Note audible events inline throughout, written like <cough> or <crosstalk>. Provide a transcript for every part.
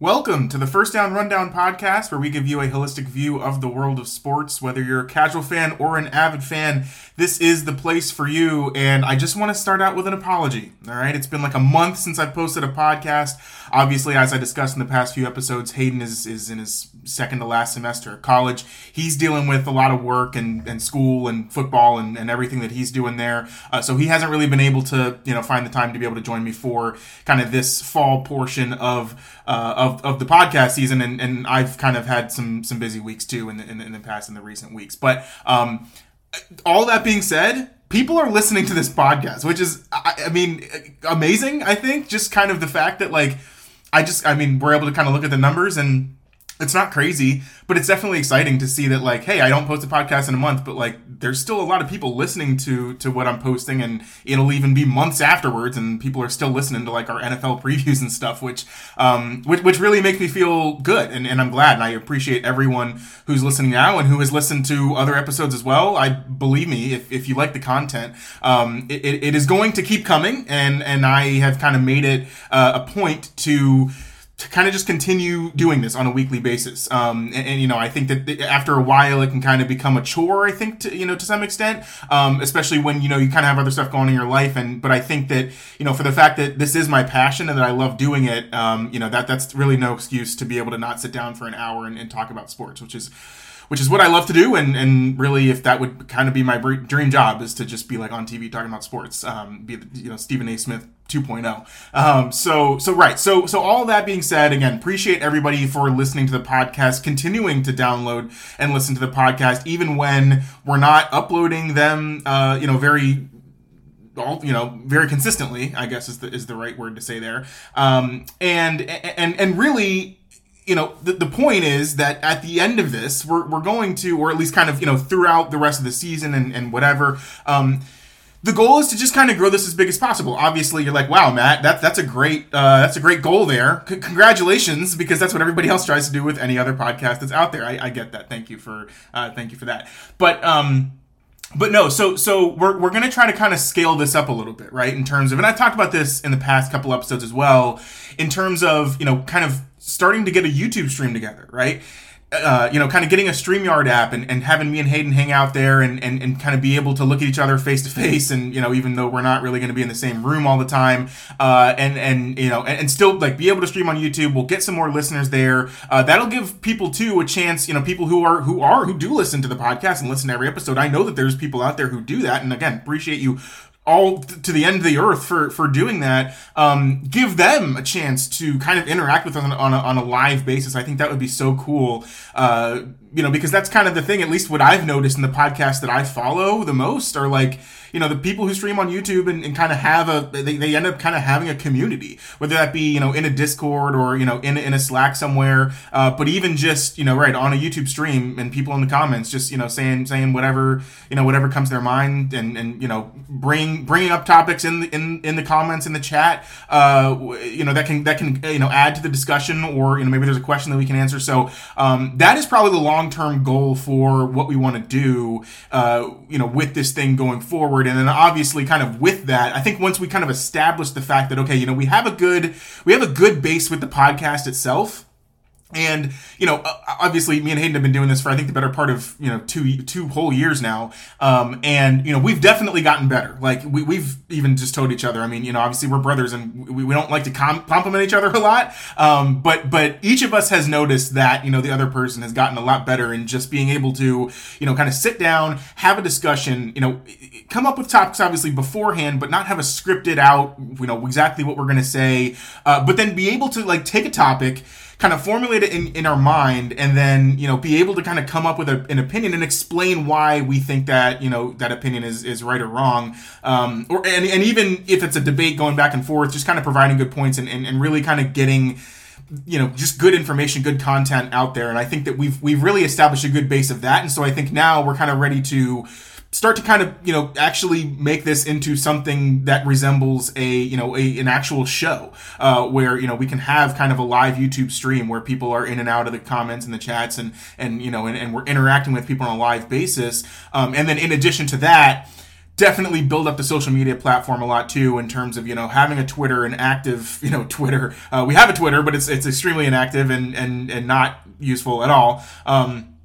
Welcome to the First Down Rundown podcast, where we give you a holistic view of the world of sports. Whether you're a casual fan or an avid fan, this is the place for you. And I just want to start out with an apology. All right, it's been like a month since I posted a podcast. Obviously, as I discussed in the past few episodes, Hayden is, is in his second to last semester at college. He's dealing with a lot of work and, and school and football and, and everything that he's doing there. Uh, so he hasn't really been able to, you know, find the time to be able to join me for kind of this fall portion of uh, of, of the podcast season. And, and I've kind of had some some busy weeks too in the, in the, in the past in the recent weeks. But um, all that being said, people are listening to this podcast, which is, I, I mean, amazing. I think just kind of the fact that like I just, I mean, we're able to kind of look at the numbers and it's not crazy, but it's definitely exciting to see that like, hey, I don't post a podcast in a month, but like there's still a lot of people listening to to what I'm posting and it'll even be months afterwards and people are still listening to like our NFL <laughs> previews and stuff, which um which, which really makes me feel good and, and I'm glad and I appreciate everyone who's listening now and who has listened to other episodes as well. I believe me, if, if you like the content, um it, it is going to keep coming and and I have kind of made it uh, a point to to kind of just continue doing this on a weekly basis. Um, and, and, you know, I think that after a while it can kind of become a chore, I think, to, you know, to some extent, um, especially when, you know, you kind of have other stuff going on in your life. And, but I think that, you know, for the fact that this is my passion and that I love doing it, um, you know, that, that's really no excuse to be able to not sit down for an hour and, and talk about sports, which is, which is what I love to do. And, and really, if that would kind of be my dream job is to just be like on TV talking about sports, um, be, you know, Stephen A. Smith 2.0. Um, so, so right. So, so all that being said, again, appreciate everybody for listening to the podcast, continuing to download and listen to the podcast, even when we're not uploading them, uh, you know, very all you know very consistently i guess is the is the right word to say there um and and and really you know the, the point is that at the end of this we're, we're going to or at least kind of you know throughout the rest of the season and, and whatever um the goal is to just kind of grow this as big as possible. Obviously, you're like, "Wow, Matt, that that's a great uh, that's a great goal there. C- congratulations!" Because that's what everybody else tries to do with any other podcast that's out there. I, I get that. Thank you for uh, thank you for that. But um, but no, so so we're we're gonna try to kind of scale this up a little bit, right? In terms of, and I've talked about this in the past couple episodes as well, in terms of you know kind of starting to get a YouTube stream together, right? Uh, you know, kind of getting a StreamYard app and, and having me and Hayden hang out there and, and, and kind of be able to look at each other face to face. And, you know, even though we're not really going to be in the same room all the time, uh, and, and, you know, and, and, still like be able to stream on YouTube. We'll get some more listeners there. Uh, that'll give people too a chance, you know, people who are, who are, who do listen to the podcast and listen to every episode. I know that there's people out there who do that. And again, appreciate you all to the end of the earth for for doing that um, give them a chance to kind of interact with us on, on, a, on a live basis. I think that would be so cool. Uh, you know because that's kind of the thing at least what i've noticed in the podcast that i follow the most are like you know the people who stream on youtube and, and kind of have a they, they end up kind of having a community whether that be you know in a discord or you know in in a slack somewhere uh, but even just you know right on a youtube stream and people in the comments just you know saying saying whatever you know whatever comes to their mind and and you know bring bringing up topics in the, in in the comments in the chat uh, you know that can that can you know add to the discussion or you know maybe there's a question that we can answer so um, that is probably the long term goal for what we want to do uh, you know with this thing going forward forward. And then obviously kind of with that, I think once we kind of establish the fact that, okay, you know, we have a good, we have a good base with the podcast itself and you know, obviously, me and Hayden have been doing this for I think the better part of you know two two whole years now. Um, and you know, we've definitely gotten better. Like we, we've even just told each other. I mean, you know, obviously we're brothers and we, we don't like to com- compliment each other a lot. Um, but but each of us has noticed that you know the other person has gotten a lot better in just being able to you know kind of sit down, have a discussion, you know, come up with topics obviously beforehand, but not have a scripted out you know exactly what we're going to say, uh, but then be able to like take a topic kind of formulate it in, in our mind and then you know be able to kind of come up with a, an opinion and explain why we think that you know that opinion is, is right or wrong. Um, or and, and even if it's a debate going back and forth just kind of providing good points and, and, and really kind of getting you know just good information good content out there and i think that we've we've really established a good base of that and so i think now we're kind of ready to start to kind of you know actually make this into something that resembles a you know a, an actual show uh, where you know we can have kind of a live YouTube stream where people are in and out of the comments and the chats and and you know and, and we're interacting with people on a live basis. Um, and then in addition to that definitely build up the social media platform a lot too in terms of you know having a twitter an active <laughs> you know twitter. Uh, we have a twitter but it's it's extremely inactive and and and not useful at all. Um,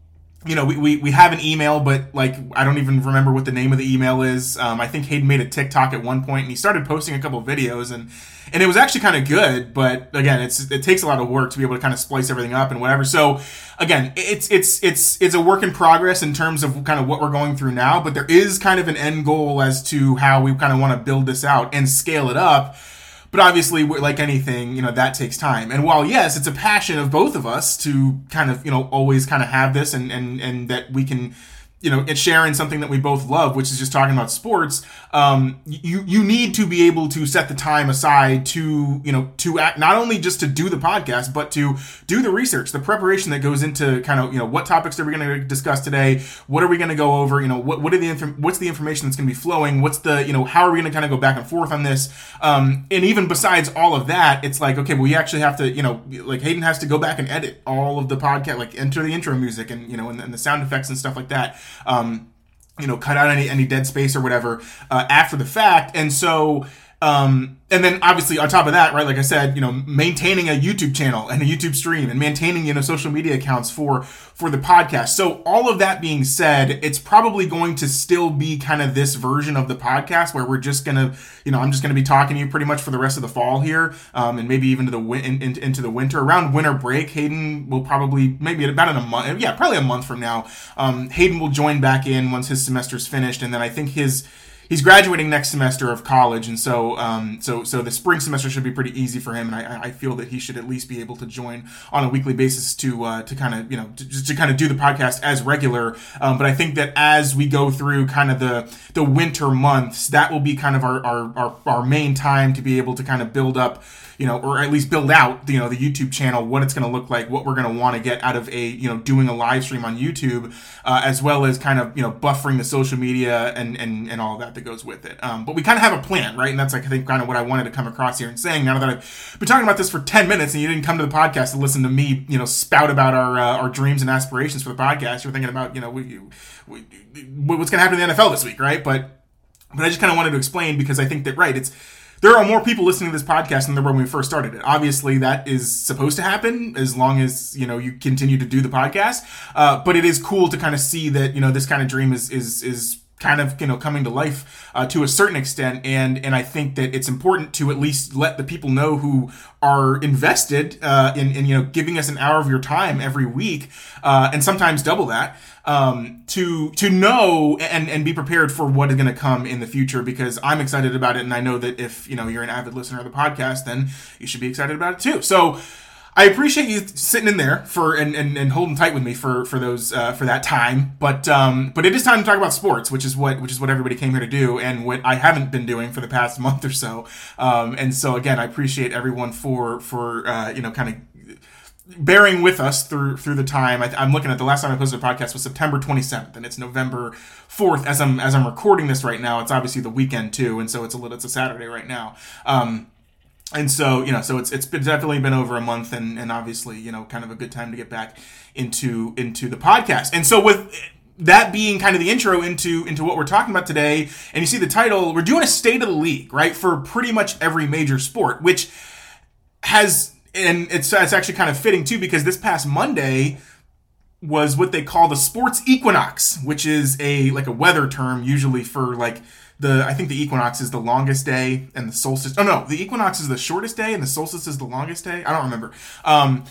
you know, we, we, we have an email, but like I don't even remember what the name of the email is. Um, I think Hayden made a TikTok at one point, and he started posting a couple videos, and and it was actually kind of good. But again, it's it takes a lot of work to be able to kind of splice everything up and whatever. So again, it's it's it's it's a work in progress in terms of kind of what we're going through now. But there is kind of an end goal as to how we kind of want to build this out and scale it up but obviously, like anything, you know, that takes time. And while yes, it's a passion of both of us to kind of, you know, always kind of have this and and and that we can you know, it's sharing something that we both love, which is just talking about sports. Um, you you need to be able to set the time aside to you know to act not only just to do the podcast, but to do the research, the preparation that goes into kind of you know what topics are we going to discuss today, what are we going to go over, you know what what are the inf- what's the information that's going to be flowing, what's the you know how are we going to kind of go back and forth on this, um, and even besides all of that, it's like okay, well, we actually have to you know like Hayden has to go back and edit all of the podcast, like enter the intro music and you know and, and the sound effects and stuff like that um, you know, cut out any any dead space or whatever uh, after the fact, and so um, and then obviously on top of that, right, like I said, you know, maintaining a YouTube channel and a YouTube stream and maintaining, you know, social media accounts for for the podcast. So all of that being said, it's probably going to still be kind of this version of the podcast where we're just gonna, you know, I'm just gonna be talking to you pretty much for the rest of the fall here, um, and maybe even to the win- in, in, into the winter. Around winter break, Hayden will probably maybe about in a month, yeah, probably a month from now. Um, Hayden will join back in once his semester's finished, and then I think his he's graduating next semester of college, and so um, so so the spring semester should be pretty easy for him, and I, I feel that he should at least be able to join on a weekly basis to uh, to kind of you know to, just to kind of do the podcast as regular. Um, but I think that as we go through kind of the the winter months, that will be kind of our our, our, our main time to be able to kind of build up you know, or at least build out, you know, the YouTube channel, what it's going to look like, what we're going to want to get out of a, you know, doing a live stream on YouTube, uh, as well as kind of, you know, buffering the social media and, and, and all that that goes with it. Um, but we kind of have a plan, right? And that's like, I think kind of what I wanted to come across here and saying now that I've been talking about this for 10 minutes and you didn't come to the podcast to listen to me, you know, spout about our, uh, our dreams and aspirations for the podcast. You're thinking about, you know, we, we, what's going to happen in the NFL this week, right? But, but I just kind of wanted to explain because I think that, right, it's, there are more people listening to this podcast than there were when we first started it. Obviously, that is supposed to happen as long as you know you continue to do the podcast. Uh, but it is cool to kind of see that you know this kind of dream is is is kind of you know coming to life uh, to a certain extent. And and I think that it's important to at least let the people know who are invested uh, in, in you know giving us an hour of your time every week uh, and sometimes double that um, to to know and and be prepared for what is going to come in the future because I'm excited about it. And I know that if you know you're an avid listener of the podcast then you should be excited about it too. So I appreciate you sitting in there for and, and, and holding tight with me for for those uh, for that time. But um, but it is time to talk about sports, which is what which is what everybody came here to do, and what I haven't been doing for the past <laughs> month or so. Um, and so again, I appreciate everyone for for uh, you know kind of bearing with us through through the time. I, am looking at the last time I posted a podcast was September 27th, and it's November 4th as I'm as I'm recording this right now. It's obviously the weekend too, and so it's a little it's a Saturday right now. Um, and so you know so it's it's been definitely been over a month and and obviously you know kind of a good time to get back into into the podcast. And so with that being kind of the intro into into what we're talking about today and you see the title we're doing a state of the league right for pretty much every major sport which has and it's it's actually kind of fitting too because this past monday was what they call the sports equinox which is a like a weather term usually for like the I think the equinox is the longest day and the solstice. Oh no, the equinox is the shortest day and the solstice is the longest day. I don't remember. Um,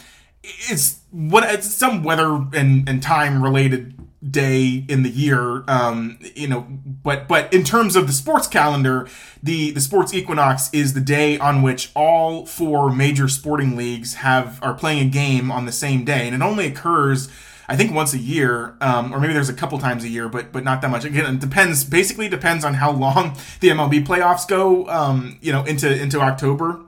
it's what it's some weather and and time related day in the year um you know but but in terms of the sports calendar the the sports equinox is the day on which all four major sporting leagues have are playing a game on the same day and it only occurs I think once a year, um, or maybe there's a couple times a year, but but not that much. Again, it depends. Basically, depends on how long <laughs> the MLB playoffs go. Um, you know, into into October.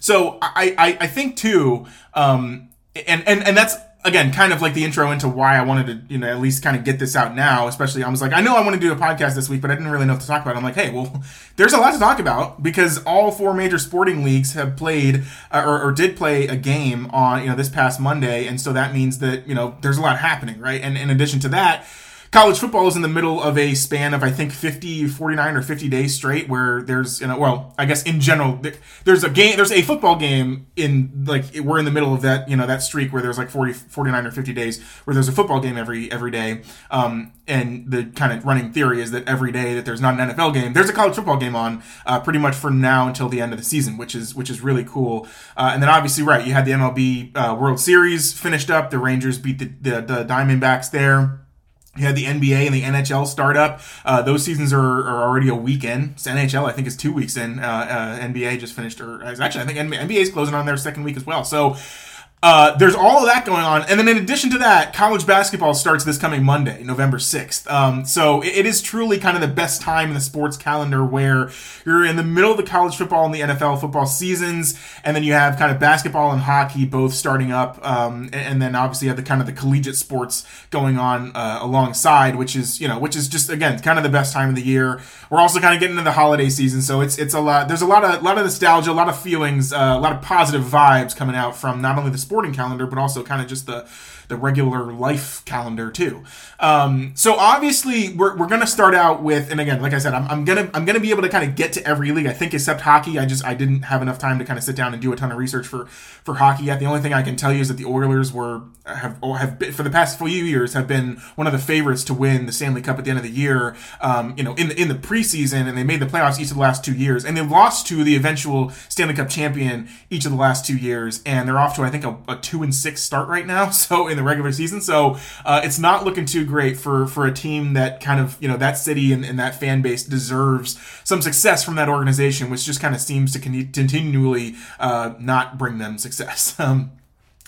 So I I, I think too, um, and and and that's again, kind of like the intro into why I wanted to, you know, at least kind of get this out now. Especially, I was like, I know I want to do a podcast this week, but I didn't really know what to talk about. I'm like, hey, well, <laughs> there's a lot to talk about because all four major sporting leagues have played uh, or, or, did play a game on, you know, this past Monday, and so that means that you know there's a lot happening, right? And in addition to that college football is in the middle of a span of I think 50, 49 or 50 days straight where there's you know well I guess in general there's a game there's a football game in like we're in the middle of that you know that streak where there's like 40, 49 or 50 days where there's a football game every every day. Um, and the kind of running theory is that every day that there's not an NFL game, there's a college football game on, uh, pretty much for now until the end of the season, which is which is really cool. Uh, and then obviously, right, you had the MLB uh, World Series finished up. The Rangers beat the, the, the Diamondbacks there. You had the NBA and the NHL start up. Uh, those seasons are, are already a weekend. NHL, I think, is two weeks in. Uh, uh, NBA just finished, or actually, I think NBA is closing on their second week as well. So uh, there's all of that going on, and then in addition to that, college basketball starts this coming Monday, November sixth. Um, so it, it is truly kind of the best time in the sports calendar where you're in the middle of the college football and the NFL football seasons, and then you have kind of basketball and hockey both starting up, um, and, and, then obviously you have the kind of the collegiate sports going on uh, alongside, which is you know which is just again kind of the best time of the year. We're also kind of getting into the holiday season, so it's it's a lot. There's a lot of a lot of nostalgia, a lot of feelings, uh, a lot of positive vibes coming out from not only the sporting calendar, but also kind of just the the regular life calendar too. Um, so obviously we're, we're gonna start out with, and again, like I said, I'm, I'm gonna I'm gonna be able to kind of get to every league. I think except hockey. I just I didn't have enough time to kind of sit down and do a ton of research for for hockey yet. The only thing I can tell you is that the Oilers were have have been, for the past few years have been one of the favorites to win the Stanley Cup at the end of the year. Um, you know, in the in the preseason, and they made the playoffs each of the last two years, and they lost to the eventual Stanley Cup champion each of the last two years, and they're off to I think a, a two and six start right now. <laughs> So in the regular season, so uh, it's not looking too great for for a team that kind of you know that city and, and that fan base deserves some success from that organization, which just kind of seems to continually uh, not bring them success. <laughs> Um,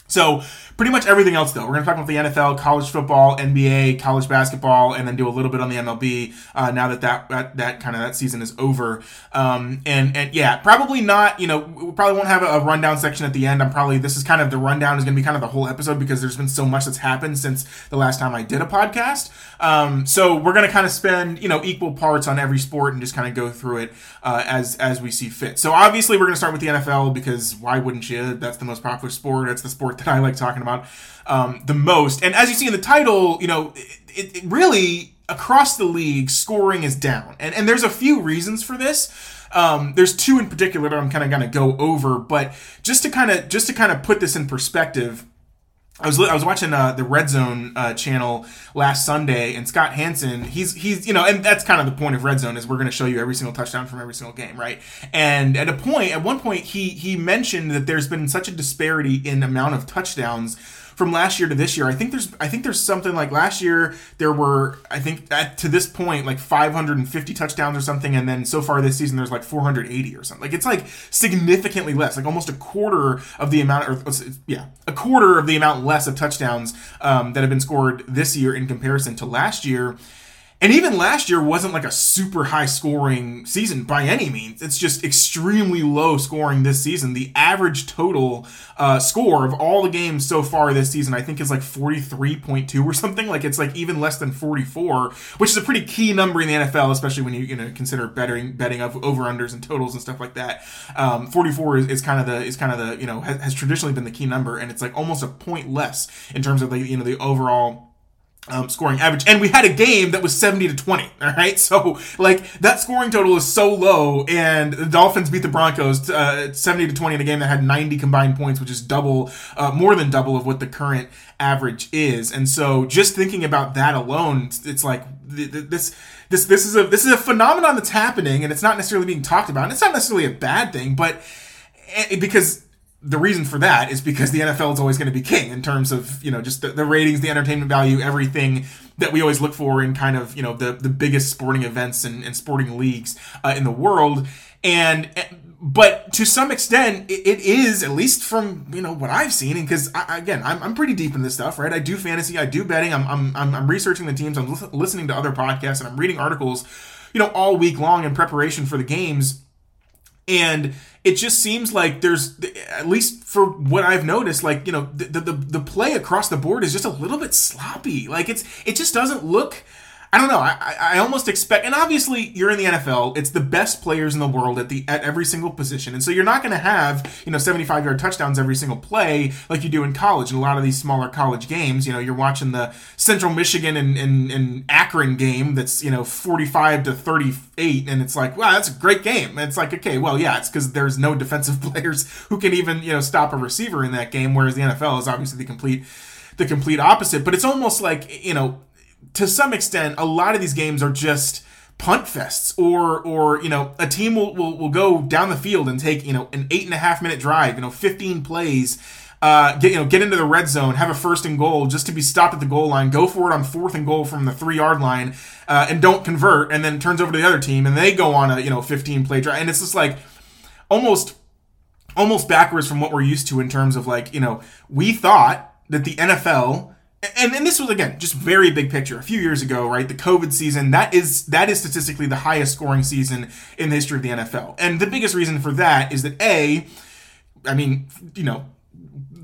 so pretty much everything else, though, we're going to talk about the NFL, college football, NBA, college basketball, and then do a little bit on the MLB. Uh, now that that that, that kind of that season is over, um, and and yeah, probably not. You know, we probably won't have a, rundown section at the end. I'm probably this is kind of the rundown is going to be kind of the whole episode because there's been so much that's happened since the last time I did a podcast. Um, so we're going to kind of spend you know equal parts on every sport and just kind of go through it uh, as as we see fit. So obviously we're going to start with the NFL because why wouldn't you? That's the most popular sport. It's the sport that I like talking about um, the most. And as you see in the title, you know, it, it really across the league, scoring is down, and and there's a few reasons for this. Um, there's two in particular that I'm kind of going to go over, but just to kind of just to kind of put this in perspective. I was I was watching uh, the Red Zone uh, channel last Sunday, and Scott Hanson, he's he's you know, and that's kind of the point of Red Zone is we're going to show you every single touchdown from every single game, right? And at a point, at one point, he he mentioned that there's been such a disparity in amount of touchdowns from last year to this year. I think there's I think there's something like last year there were I think at, to this point like 550 touchdowns or something, and then so far this season there's like 480 or something. Like it's like significantly less, like almost a quarter of the amount, or yeah, a quarter of the amount less of touchdowns um, that have been scored this year in comparison to last year. And even last year wasn't like a super high scoring season by any means. It's just extremely low scoring this season. The average total uh, score of all the games so far this season, I think, is like 43.2 or something. Like it's like even less than 44, which is a pretty key number in the NFL, especially when you you know consider betting betting of over unders and totals and stuff like that. Um, 44 is, is kind of the is kind of the you know has, has traditionally been the key number, and it's like almost a point less in terms of the you know the overall um, scoring average. And we had a game that was 70 to 20. All right. So, like, that scoring total is so low. And the Dolphins beat the Broncos uh, 70 to 20 in a game that had 90 combined points, which is double, uh, more than double of what the current average is. And so, just thinking about that alone, it's like this. This, this is a this is a phenomenon that's happening and it's not necessarily being talked about and it's not necessarily a bad thing but eh, because the reason for that is because the NFL is always going to be king in terms of you know just the, the, ratings, the entertainment value, everything that we always look for in kind of you know the the biggest sporting events and, and sporting leagues uh, in the world. And but to some extent, it, it is at least from you know what I've seen, and because again, I'm, I'm pretty deep in this stuff, right? I do fantasy, I do betting, I'm I'm, I'm researching the teams, I'm listening to other podcasts, and I'm reading articles, you know, all week long in preparation for the games, and it just seems like there's at least for what I've noticed, like you know, the the the play across the board is just a little bit sloppy. Like it's it just doesn't look. I don't know. I, I almost expect, and obviously you're in the NFL. It's the best players in the world at the at every single position, and so you're not going to have you know 75 yard touchdowns every single play like you do in college. In a lot of these smaller college games, you know, you're watching the Central Michigan and, and, and Akron game that's you know 45 to 38, and it's like, wow, that's a great game. It's like, okay, well, yeah, it's because there's no defensive <laughs> players who can even you know stop a receiver in that game, whereas the NFL is obviously the complete the complete opposite. But it's almost like you know to some extent, a lot of these games are just punt fests or or you know a team will, will, will go down the field and take you know an eight and a half minute drive you know 15 plays uh, get you know get into the red zone have a first and goal just to be stopped at the goal line go for it on fourth and goal from the three yard line uh, and don't convert and then turns over to the other team and they go on a you know 15 play drive. And it's just like almost almost backwards from what we're used to in terms of like you know we thought that the NFL and, and this was again just very big picture a few years ago right the covid season that is that is statistically the highest scoring season in the history of the nfl and the biggest reason for that is that a i mean you know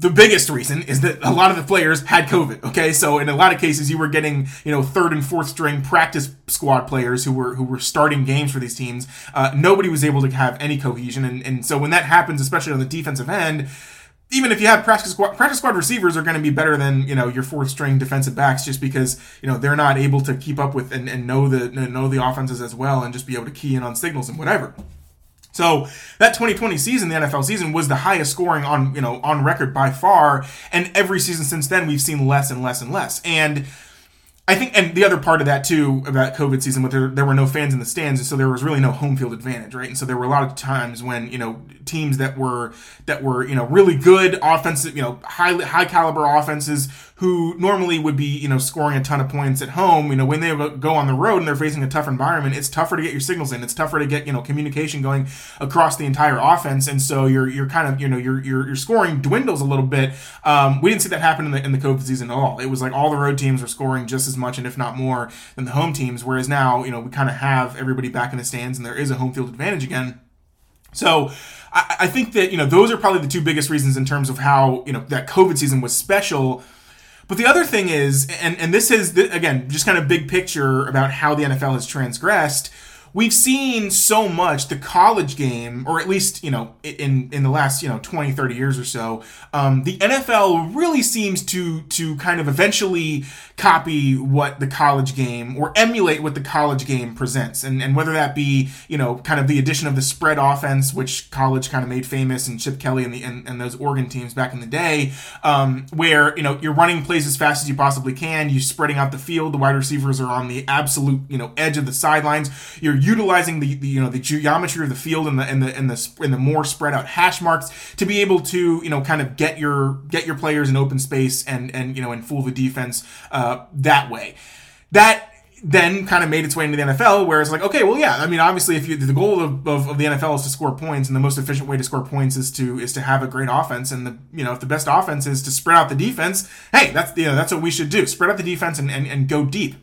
the biggest reason is that a lot of the players had COVID. Okay, so in a lot of cases, you were getting you know third and fourth string practice squad players who were who were starting games for these teams. Uh, nobody was able to have any cohesion, and and so when that happens, especially on the defensive end, even if you have practice squad, practice squad receivers are going to be better than you know your fourth string defensive backs just because you know they're not able to keep up with and, and know the know the offenses as well and just be able to key in on signals and whatever. So that 2020 season, the NFL season, was the highest scoring on you know on record by far, and every season since then we've seen less and less and less. And I think, and the other part of that too about COVID season, with there, there were no fans in the stands, and so there was really no home field advantage, right? And so there were a lot of times when you know teams that were that were you know really good offensive, you know high high caliber offenses who normally would be, you know, scoring a ton of points at home, you know, when they go on the road and they're facing a tough environment, it's tougher to get your signals in. It's tougher to get, you know, communication going across the entire offense. And so you're, you're kind of, you know, your, your, your scoring dwindles a little bit. Um, we didn't see that happen in the, in the COVID season at all. It was like all the road teams were scoring just as much and if not more than the home teams. Whereas now, you know, we kind of have everybody back in the stands and there is a home field advantage again. So I, I think that, you know, those are probably the two biggest reasons in terms of how, you know, that COVID season was special but the other thing is, and, and this is, again, just kind of big picture about how the NFL has transgressed we've seen so much. The college game or at least you know in in the last you know 20 30 years or so um, the nfl really seems to to kind of eventually copy what the college game or emulate what the college game presents. And and whether that be you know kind of the addition of the spread offense which college kind of made famous and chip kelly and the and, and those oregon teams back in the day um, where you know you're running plays as fast as you possibly can you're spreading out the field the wide receivers are on the absolute you know edge of the sidelines you're utilizing the, the, you know the geometry of the field and the and the and the and the more spread out hash marks to be able to you know kind of get your get your players in open space and and you know and fool the defense uh, that way. That then kind of made its way into the NFL, where it's like, okay, well, yeah, I mean, obviously, if you the goal of, of, of, the NFL is to score points, and the most efficient way to score points is to is to have a great offense, and the you know if the best offense is to spread out the defense, hey, that's you know that's what we should do, spread out the defense and and, and go deep.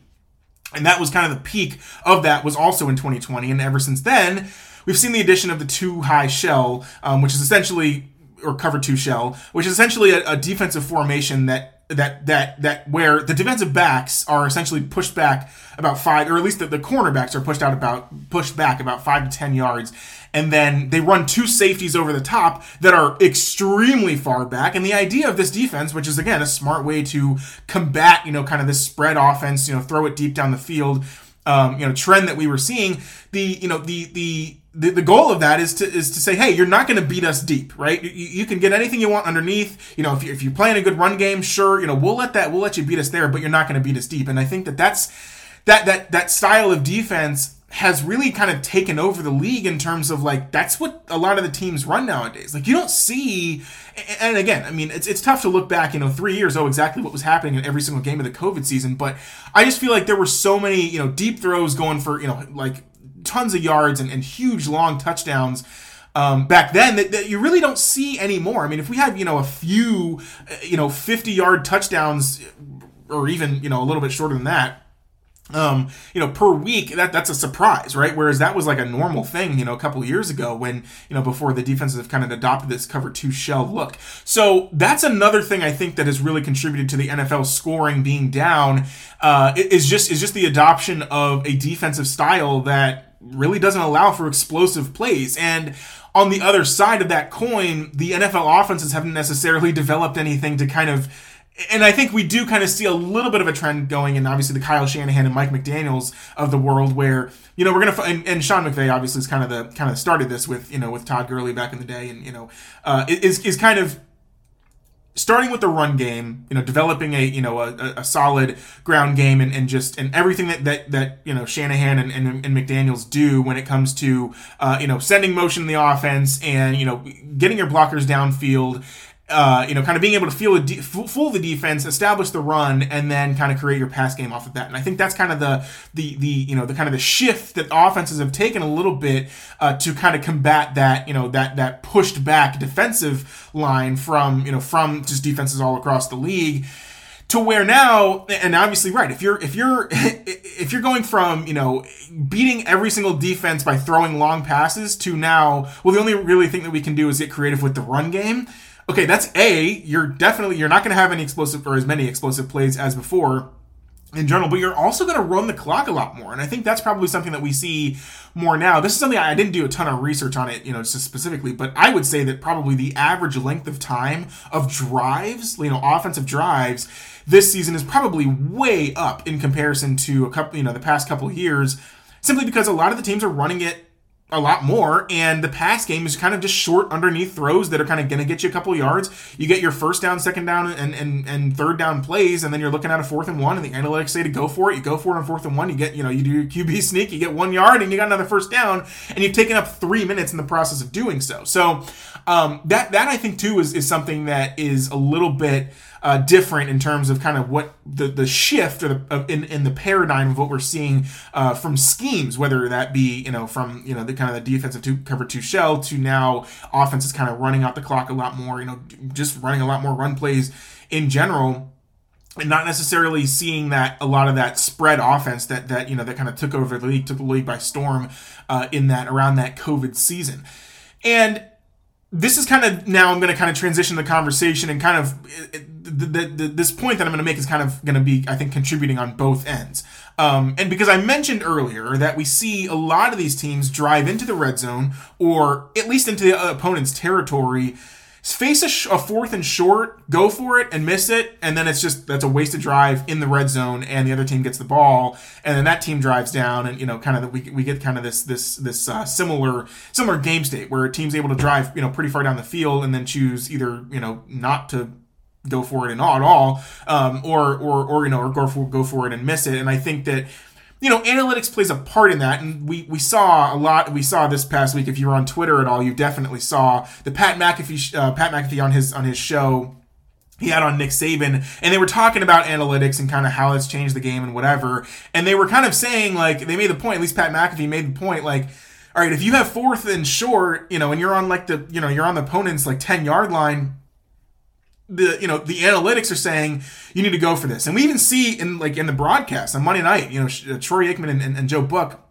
And that was kind of the peak of that was also in 2020. And ever since then, we've seen the addition of the two high shell, um, which is essentially, or cover two shell, which is essentially a, a defensive formation that that that that where the defensive backs are essentially pushed back about five, or at least the, the cornerbacks are pushed out about pushed back about five to ten yards, and then they run two safeties over the top that are extremely far back. And the idea of this defense, which is again a smart way to combat, you know, kind of this spread offense, you know, throw it deep down the field, um, you know, trend that we were seeing. The you know the the the, the goal of that is to is to say, hey, you're not going to beat us deep, right? You, you, can get anything you want underneath. You know, if, you, if you're playing a good run game, sure, you know, we'll let that we'll let you beat us there, but you're not going to beat us deep. And I think that that's that that that style of defense has really kind of taken over the league in terms of like that's what a lot of the teams run nowadays. Like you don't see, and again, I mean, it's it's tough to look back, you know, three years, oh, exactly what was happening in every single game of the COVID season. But I just feel like there were so many, you know, deep throws going for, you know, like tons of yards and, and huge long touchdowns um, back then that, that, you really don't see anymore. I mean, if we have you know a few you know 50 yard touchdowns or even you know a little bit shorter than that um, you know, per week, that that's a surprise, right? Whereas that was like a normal thing, you know, a couple years ago when, you know, before the defenses have kind of adopted this cover two shell look. So that's another thing I think that has really contributed to the NFL scoring being down, uh, is just, is just the adoption of a defensive style that really doesn't allow for explosive plays. And, on the other side of that coin, the NFL offenses haven't necessarily <laughs> developed anything to kind of and I think we do kind of see a little bit of a trend going in obviously the Kyle Shanahan and Mike McDaniels of the world where you know we're gonna and, and Sean McVay obviously is kind of the kind of started this with you know with Todd Gurley back in the day and you know uh, is is kind of starting with the run game, you know, developing a you know a, a solid ground game and, and just and everything that that that you know Shanahan and, and, and McDaniel's do when it comes to uh, you know sending motion in the offense and you know getting your blockers downfield uh, you know, kind of being able to feel de- fool the defense, establish the run, and then kind of create your pass game off of that. And I think that's kind of the the the you know the kind of the shift that offenses have taken a little bit uh, to kind of combat that you know that that pushed back defensive line from you know from just defenses all across the league to where now and obviously right if you're if you're <laughs> if you're going from you know beating every single defense by throwing long passes to now well the only really thing that we can do is get creative with the run game okay, that's A, you're definitely you're not going to have any explosive or as many explosive plays as before in general, but you're also going to run the clock a lot more. And I think that's probably something that we see more now. This is something I didn't do a ton of research on it, you know, just specifically, but I would say that probably the average length of time of drives, you know, offensive drives this season is probably way up in comparison to a couple, you know, the past couple years, simply because a lot of the teams are running it a lot more and the pass game is kind of just short underneath throws that are kind of going to get you a couple yards. You get your first down second down and, and and third down plays and then you're looking at a fourth and one and the analytics say to go for it. You go for it on fourth and one you get you know you do your qb <laughs> sneak you get one yard and you got another first down and you've taken up three minutes in the process of doing so. So um, that that i think too is, is something that is a little bit uh, different in terms of kind of what the, the shift or the, in, in the paradigm of what we're seeing uh, from schemes, whether that be, you know, from, you know, the kind of the defensive two, cover two shell to now offense is kind of running out the clock a lot more, you know, just running a lot more run plays in general and not necessarily seeing that a lot of that spread offense that that you know that kind of took over the league, took the league by storm uh, in that around that COVID season, and this is kind of now I'm going to kind of transition the conversation and kind of the, the, the, this point that I'm going to make is kind of going to be I think contributing on both ends. Um, and because I mentioned earlier that we see a lot of these teams drive into the red zone or at least into the opponent's territory face a, sh- a, fourth and short, go for it and miss it, and then it's just that's a wasted drive in the red zone, and the other team gets the ball, and then that team drives down, and you know, kind of the, we, we get kind of this this this uh, similar similar game state where a team's able to drive you know pretty far down the field and then choose either you know not to go for it and not at all, um, or or or you know or go for go for it and miss it, and I think that you know, analytics plays a part in that, and we we saw a lot. We saw this past week. If you were on Twitter at all, you definitely saw the Pat McAfee uh, Pat McAfee on his on his show. He had on Nick Saban, and they were talking about analytics and kind of how it's changed the game and whatever. And they were kind of saying like they made the point. At least Pat McAfee made the point like. All right, if you have fourth and short, you know, and you're on like the, you know, you're on the opponent's like 10 yard line, the you know the analytics are saying you need to go for this, and we even see in like in the broadcast on Monday night, you know, uh, Troy Aikman and, and, and Joe Buck.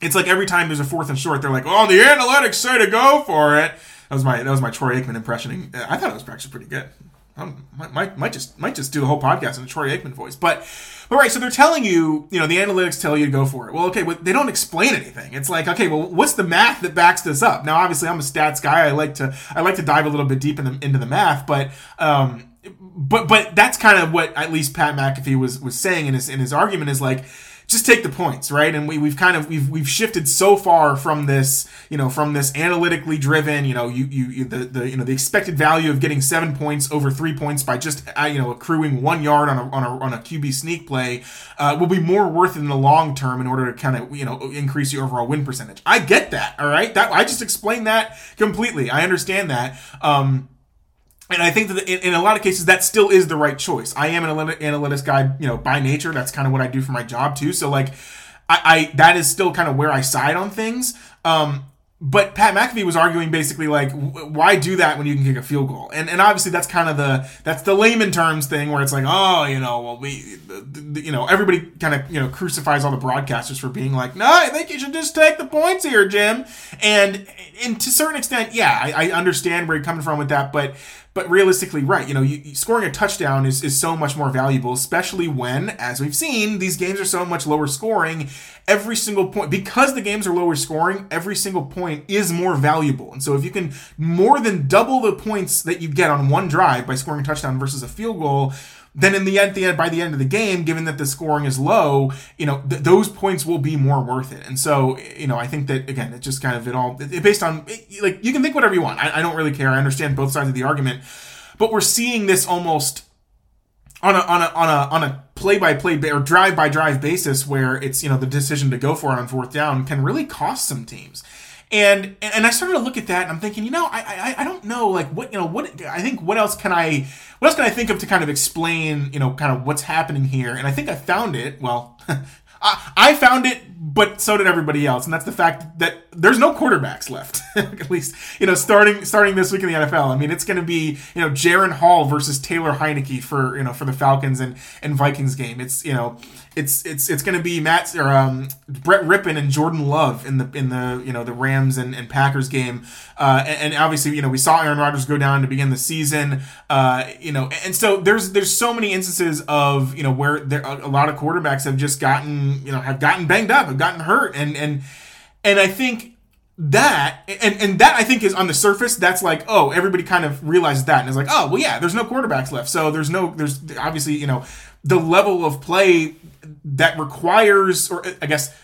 It's like every time there's a fourth and short, they're like, "Oh, the analytics say to go for it." That was my that was my Troy Aikman impression. I thought it was actually pretty good. I might, might, just might just do the whole podcast in the Troy Aikman voice, but but right, so they're telling you, you know, the analytics tell you to go for it. Well, okay, but they don't explain anything. It's like, okay, well, what's the math that backs this up? Now, obviously, I'm a stats guy. I like to I like to dive a little bit deep in the, into the math, but um, but but that's kind of what at least Pat McAfee was was saying in his in his argument is like just take the points, right? And we, we've kind of we've we've shifted so far from this, you know, from this analytically driven, you know, you you, you the, the you know the expected value of getting seven points over three points by just uh, you know accruing one yard on a on a, on a QB sneak play uh, will be more worth in the long term in order to kind of you know increase your overall win percentage. I get that, all right. That I just explained that completely. I understand that. Um, and I think that in, in, a lot of cases that still is the right choice. I am an analytics guy, you know, by nature. That's kind of what I do for my job too. So like, I, I that is still kind of where I side on things. Um, but Pat McAfee was arguing basically like, why do that when you can kick a field goal? And and obviously that's kind of the that's the layman terms thing where it's like, oh, you know, well we, you know, everybody kind of you know crucifies all the broadcasters for being like, no, I think you should just take the points here, Jim. And and to a certain extent, yeah, I, I understand where you're coming from with that, but but realistically, right, you know, you, scoring a touchdown is, is so much more valuable, especially when, as we've seen, these games are so much lower scoring. Every single point, because the games are lower scoring, every single point is more valuable. And so if you can more than double the points that you get on one drive by scoring a touchdown versus a field goal, then in the end, the by the end of the game, given that the scoring is low, you know th- those points will be more worth it. And so, you know, I think that again, it just kind of it all it, based on it, like you can think whatever you want. I, I don't really care. I understand both sides of the argument, but we're seeing this almost on a on a on a on a play by play or drive by drive basis where it's you know the decision to go for it on fourth down can really cost some teams. And and I started to look at that and I'm thinking, you know, I I, I don't know like what you know what I think what else can I what else can I think of to kind of explain, you know, kind of what's happening here? And I think I found it. Well, <laughs> I, I found it, but so did everybody else, and that's the fact that there's no quarterbacks left. <laughs> At least, you know, starting starting this week in the NFL. I mean, it's going to be you know Jaren Hall versus Taylor Heinicke for you know for the Falcons and and Vikings game. It's you know it's it's it's going to be Matt or um, Brett Rypien and Jordan Love in the in the you know the Rams and, and Packers game, uh, and, and, obviously you know we saw Aaron Rodgers go down to begin the season, uh, you know, and so there's there's so many instances of you know where there, a, a lot of quarterbacks have just gotten you know have gotten banged up, have gotten hurt, and and and I think that and and that I think is on the surface that's like oh everybody kind of realizes that. And is like oh well yeah there's no quarterbacks left. So there's no there's obviously you know the level of play that requires, or uh, I guess,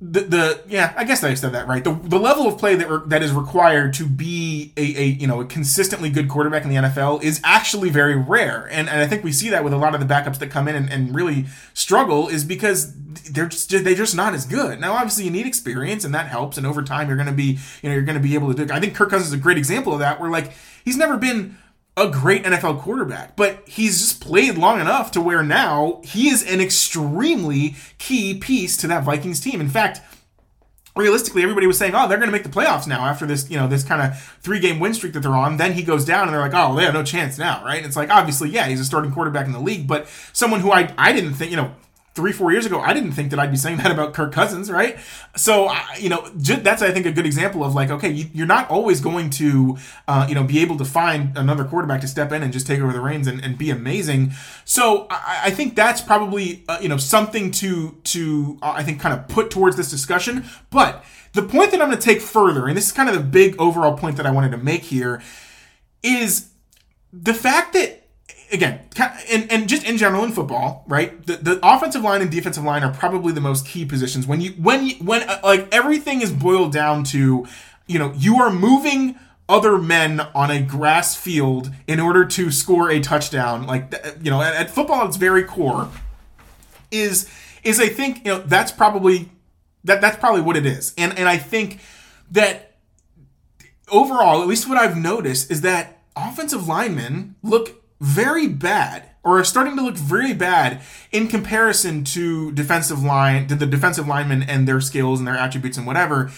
the, the yeah I guess I said that right. The, the level of play that re, that is required to be a, a you know a consistently good quarterback in the NFL is actually very rare. And, and I think we see that with a lot of the backups that come in and, and really struggle is because they're just they're just not as good. Now obviously you need experience and that helps. And over time you're gonna be you know you're gonna be able to do I think Kirk Cousins is a great example of that where like he's never been a great NFL quarterback, but he's just played long enough to where now he is an extremely key piece to that Vikings team. In fact, realistically, everybody was saying, "Oh, they're going to make the playoffs now after this, you know, this kind of three-game win streak that they're on." Then he goes down, and they're like, "Oh, they have no chance now, right?" And it's like, obviously, yeah, he's a starting quarterback in the league, but someone who I I didn't think, you know, three, four years ago, I didn't think that I'd be saying <laughs> that about Kirk Cousins, right? So, you know, that's, I think, a good example of like, okay, you're not always going to, uh, you know, be able to find another quarterback to step in and just take over the reins and, and be amazing. So I, think that's probably, uh, you know, something to, to, uh, I think, kind of put towards this discussion. But the point that I'm going to take further, and this is kind of the big overall point that I wanted to make here, is the fact that again, and, and just in general in football, right? The, the offensive line and defensive line are probably the most key positions when you when you when uh, like everything is boiled down to, you know, you are moving other men on a grass field in order to score a touchdown. Like you know, at, at football, its very core is is I think you know that's probably that that's probably what it is, and and I think that overall, at least what I've noticed is that offensive linemen look very bad or are starting to look very bad in comparison to defensive line to the defensive linemen and their skills and their attributes and whatever.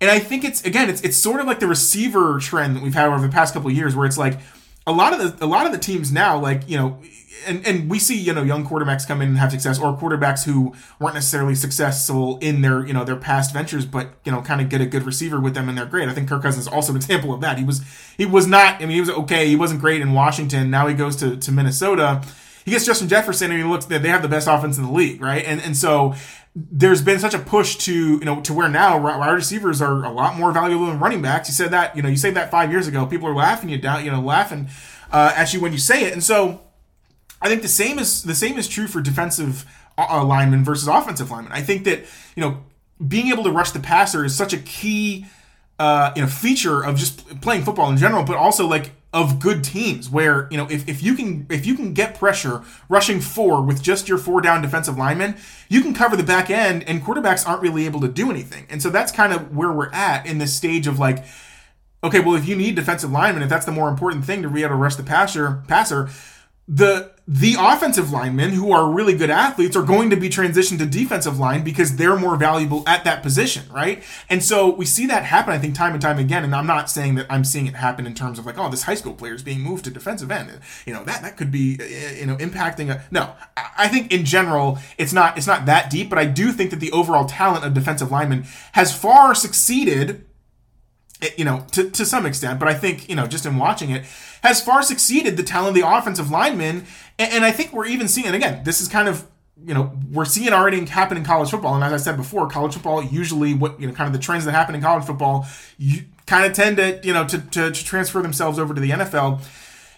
And I think it's again it's it's sort of like the receiver trend that we've had over the past couple of years where it's like a lot of the a lot of the teams now like, you know, and and we see you know young quarterbacks come in and have success, or quarterbacks who weren't necessarily successful in their you know their past ventures, but you know kind of get a good receiver with them and they're great. I think Kirk Cousins is also an <laughs> example of that. He was he was not. I mean, he was okay. He wasn't great in Washington. Now he goes to to Minnesota. He gets Justin Jefferson, and he looks that they have the best offense in the league, right? And and so there's been such a push to you know to where now wide receivers are a lot more valuable than running backs. You said that you know you said that five years ago. People are laughing you down, you know, laughing uh, at you when you say it, and so I think the same is the same is true for defensive uh, uh, linemen versus offensive linemen. I think that you know being able to rush the passer is such a key uh, you know feature of just playing football in general, but also like of good teams where you know if, if you can if you can get pressure rushing four with just your four down defensive linemen you can cover the back end and quarterbacks aren't really able to do anything and so that's kind of where we're at in this stage of like okay well if you need defensive linemen if that's the more important thing to be able to rush the passer passer the the offensive linemen who are really good athletes are going to be transitioned to defensive line because they're more valuable at that position, right? And so we see that happen, I think, time and time again. And I'm not saying that I'm seeing it happen in terms of like, oh, this high school player is being moved to defensive end. You know, that that could be, uh, you know, impacting a no. I think in general, it's not it's not that deep, but I do think that the overall talent of defensive linemen has far succeeded you know, to, to some extent, but I think, you know, just in watching it, has far succeeded the talent of the offensive linemen. And, and I think we're even seeing, and again, this is kind of, you know, we're seeing already happen in college football. And as I said before, college football usually what, you know, kind of the trends that happen in college football, you kind of tend to, you know, to, to, to transfer themselves over to the NFL.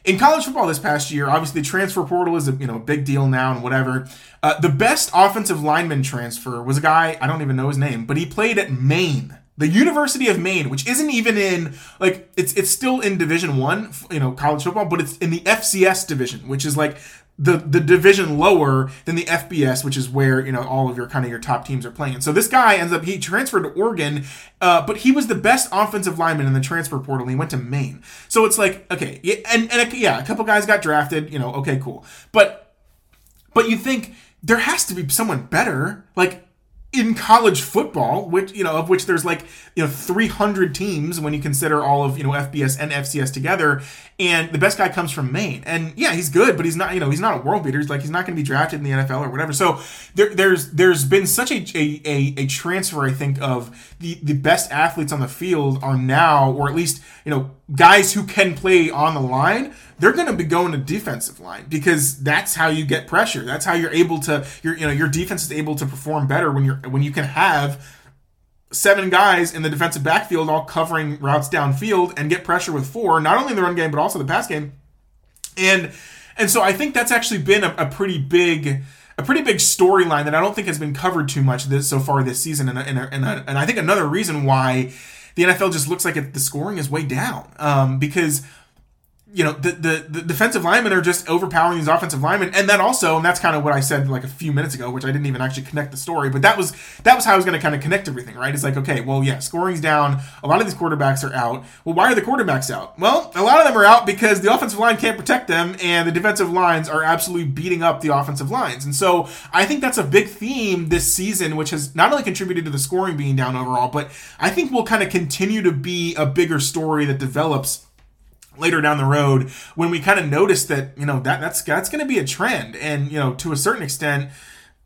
In college football this past year, obviously the transfer portal is a you know a big deal now and whatever. Uh, the best offensive lineman transfer was a guy I don't even know his name, but he played at Maine the University of Maine, which isn't even in like it's it's still in Division One, you know, college football, but it's in the FCS division, which is like the the division lower than the FBS, which is where you know all of your kind of your top teams are playing. So this guy ends up he transferred to Oregon, uh, but he was the best offensive lineman in the transfer portal. he went to Maine. So it's like okay, and and yeah, a couple guys got drafted. You know, okay, cool, but but you think there has to be someone better, like in college football, which you know, of which there's like you know 300 teams when you consider all of you know FBS and FCS together, and the best guy comes from Maine, and yeah, he's good, but he's not you know he's not a world beater. He's like he's not going to be drafted in the NFL or whatever. So there, there's there's been such a, a a, a transfer, I think, of the the best athletes on the field are now, or at least you know guys who can play on the line they're going to be going to defensive line because that's how you get pressure. That's how you're able to your you know your defense is able to perform better when you're when you can have seven guys in the defensive backfield all covering routes downfield and get pressure with four, not only in the run game but also the pass game. And and so I think that's actually been a, a pretty big a pretty big storyline that I don't think has been covered too much this so far this season, and and, and, and I think another reason why the NFL just looks like it, the scoring is way down um, because you know, the, the, the defensive linemen are just overpowering these offensive linemen, and then also, and that's kind of what I said like a few minutes ago, which I didn't even actually connect the story, but that was that was how I was going to kind of connect everything, right? It's like, okay, well, yeah, scoring's down, a lot of these quarterbacks are out. Well, why are the quarterbacks out? Well, a lot of them are out because the offensive line can't protect them, and the defensive lines are absolutely beating up the offensive lines, and so I think that's a big theme this season, which has not only contributed to the scoring being down overall, but I think will kind of continue to be a bigger story that develops later down the road when we kind of notice that you know that that's that's going to be a trend. And you know to a certain extent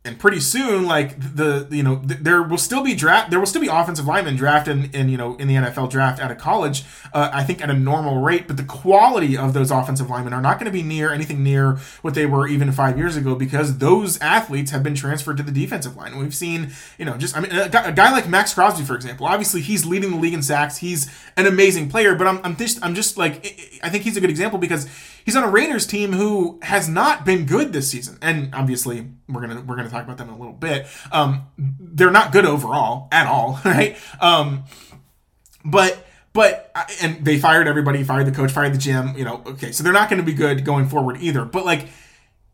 and pretty soon, like the you know th- there will still be draft there will still be offensive linemen drafted in, in you know in the NFL draft out of college. Uh, I think at a normal rate, but the quality of those offensive linemen are not going to be near anything near what they were even five years ago because those athletes have been transferred to the defensive line. We've seen you know just I mean a guy, a guy like Maxx Crosby for example. Obviously, he's leading the league in sacks. He's an amazing player, but I'm I'm just I'm just like I think he's a good example because he's on a Raiders team who has not been good this season, and obviously we're gonna we're gonna talk about them in a little bit. Um, they're not good overall at all, <laughs> right? Um, but but and they fired everybody, fired the coach, fired the gym. You know, okay, so they're not going to be good going forward either. But like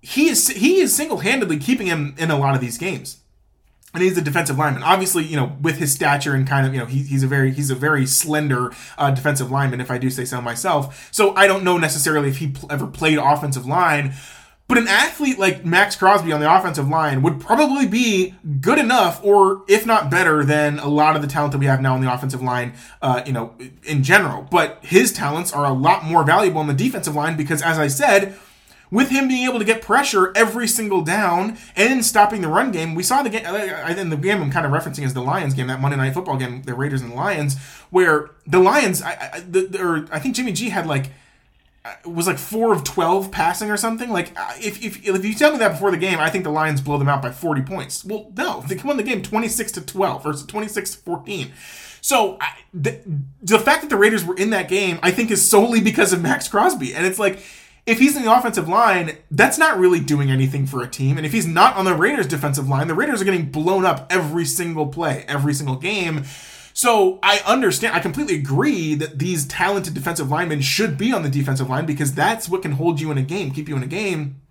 he is he is single handedly keeping him in a lot of these games and he's a defensive lineman. Obviously, you know, with his stature and kind of, you know, he, he's a very he's a very slender uh, defensive lineman, if I do say so myself. So I don't know necessarily if he pl- ever played offensive line. But an athlete like Maxx Crosby on the offensive line would probably be good enough, or if not better, than a lot of the talent that we have now on the offensive line, uh, you know, in general. But his talents are a lot more valuable on the defensive line because, as I said, with him being able to get pressure every single down and stopping the run game. We saw the game, in the game I'm kind of referencing is the Lions game, that Monday Night Football game, the Raiders and the Lions, where the Lions, I, I, the, or I think Jimmy G had like, uh, was like four of 12 passing or something. Like, uh, if, if, if you tell me that before the game, I think the Lions blow them out by 40 points. Well, no, they won the game 26 to 12 or 26 to 14. So the, the fact that the Raiders were in that game, I think, is solely because of Maxx Crosby. And it's like, if he's in the offensive line, that's not really doing anything for a team. And if he's not on the Raiders' defensive line, the Raiders are getting blown up every single play, every single game. So I understand, I completely agree that these talented defensive linemen should be on the defensive line because that's what can hold you in a game, keep you in a game.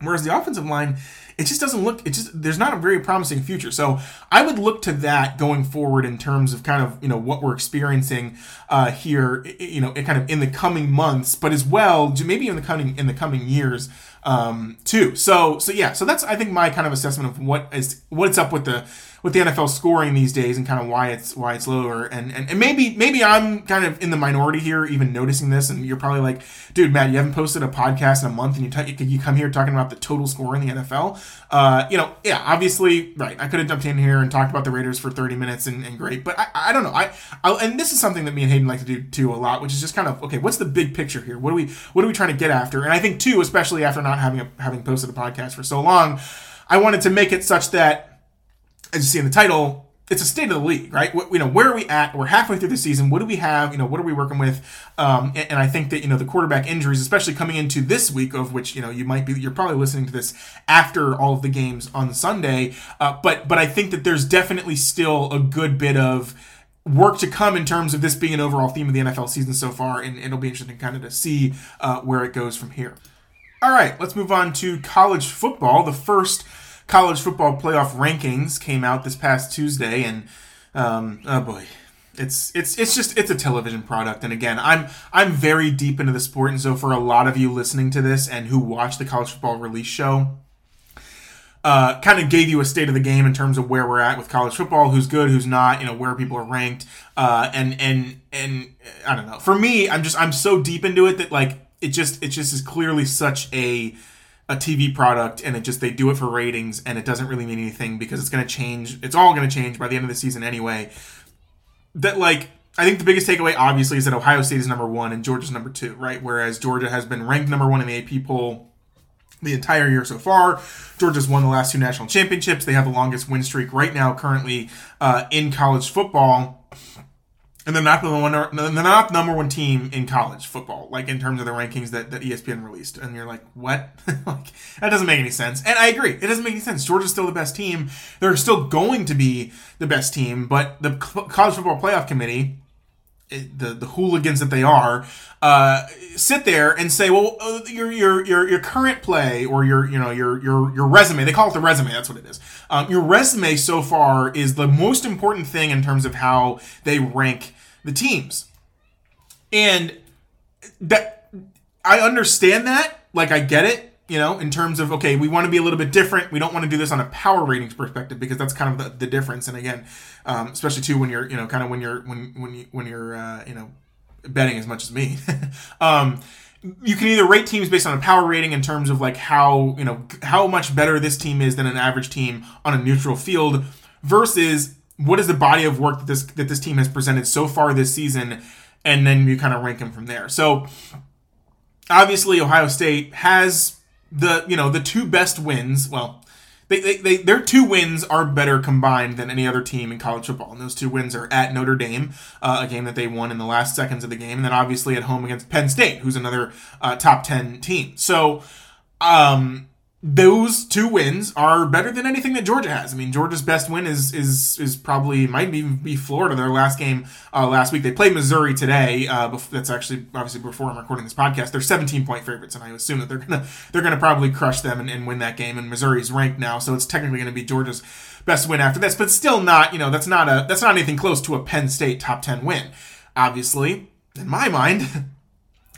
Whereas the offensive line, it just doesn't look. It just there's not a very promising future. So I would look to that going forward in terms of kind of you know what we're experiencing uh, here. You know, kind of in the coming months, but as well maybe in the coming in the coming years um, too. So so yeah. So that's I think my kind of assessment of what is what's up with the with the NFL scoring these days and kind of why it's why it's lower. And, and and maybe maybe I'm kind of in the minority here, even noticing this. And you're probably like, dude, Matt, you haven't posted a podcast in a month, and you t- you come here talking about the total score in the NFL. Uh, you know, yeah, obviously, right. I could have jumped in here and talked about the Raiders for 30 minutes and, and great, but I, I don't know. I I'll, and this is something that me and Hayden like to do too a lot, which is just kind of okay. What's the big picture here? What are we what are we trying to get after? And I think too, especially after not having a, having posted a podcast for so long, I wanted to make it such that as you see in the title, it's a state of the league, right? What, you know, where are we at? We're halfway through the season. What do we have? You know, what are we working with? Um, and, and, I think that you know the quarterback injuries, especially coming into this week, of which you know you might be, you're probably listening to this after all of the games on Sunday. Uh, but but I think that there's definitely still a good bit of work to come in terms of this being an overall theme of the NFL season so far, and it'll be interesting kind of to see uh, where it goes from here. All right, let's move on to college football. The first college football playoff rankings came out this past Tuesday, and um, oh boy, it's it's it's just it's a television product. And again, I'm I'm very deep into the sport, and so for a lot of you listening to this and who watch the college football release show. Uh, kind of gave you a state of the game in terms of where we're at with college football, who's good, who's not, you know, where people are ranked, uh, and and and I don't know. For me, I'm just I'm so deep into it that like it just it just is clearly such a a TV product and it just they do it for ratings and it doesn't really mean anything because it's going to change. It's all going to change by the end of the season anyway. That like I think the biggest takeaway obviously is that Ohio State is number 1 and Georgia's number 2, right? Whereas Georgia has been ranked number 1 in the AP poll the entire year so far. Georgia's won the last two national championships. They have the longest win streak right now currently uh, in college football and they're not the one. They're not the number one team in college football, like in terms of the rankings that, that ESPN released. And you're like, what? <laughs> like that doesn't make any sense. And I agree, it doesn't make any sense. Georgia's still the best team. They're still going to be the best team, but the college football playoff committee. the the hooligans that they are uh, sit there and say, well, uh, your your your your current play or your you know your your your resume. They call it the resume. That's what it is. Um, your resume so far is the most important thing in terms of how they rank the teams. And that I understand that, like I get it, you know, in terms of okay, we want to be a little bit different. We don't want to do this on a power ratings perspective because that's kind of the, the difference. And again, um, especially too when you're, you know, kind of when you're when when you when you're uh, you know betting as much as me. <laughs> um, you can either rate teams based on a power rating in terms of like how you know how much better this team is than an average team on a neutral field versus what is the body of work that this that this team has presented so far this season, and then you kind of rank them from there. So obviously, Ohio State has the you know the two best wins. Well, they, they, they, their two wins are better combined than any other team in college football. And those two wins are at Notre Dame, uh, a game that they won in the last seconds of the game, and then obviously at home against Penn State, who's another uh, top 10 team. So, um, those two wins are better than anything that Georgia has. I mean, Georgia's best win is is is probably might even be Florida. Their last game uh, last week, they played Missouri today. Uh, that's actually obviously before I'm recording this podcast. They're 17 point favorites, and I assume that they're gonna they're gonna probably crush them and, and win that game. And Missouri's ranked now, so it's technically to be Georgia's best win after this, but still not. You know, that's not a that's not anything close to a Penn State top 10 win. Obviously, in my mind. <laughs>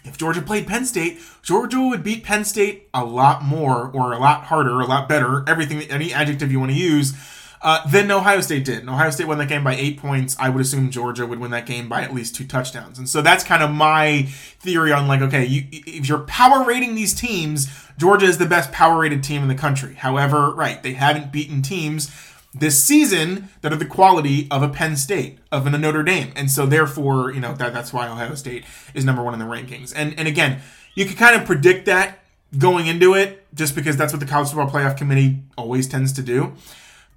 if Georgia played Penn State, Georgia would beat Penn State a lot more, or a lot harder, a lot better, everything, any adjective you want to use, uh, than Ohio State did. And Ohio State won that game by eight points. I would assume Georgia would win that game by at least two touchdowns. And so that's kind of my theory on like, okay, you, if you're power rating these teams, Georgia is the best power rated team in the country. However, right, they haven't beaten teams this season that are the quality of a Penn State, of a Notre Dame. And so therefore, you know, that, that's why Ohio State is number one in the rankings. And and again, you can kind of predict that going into it, just because that's what the college football playoff committee always tends to do.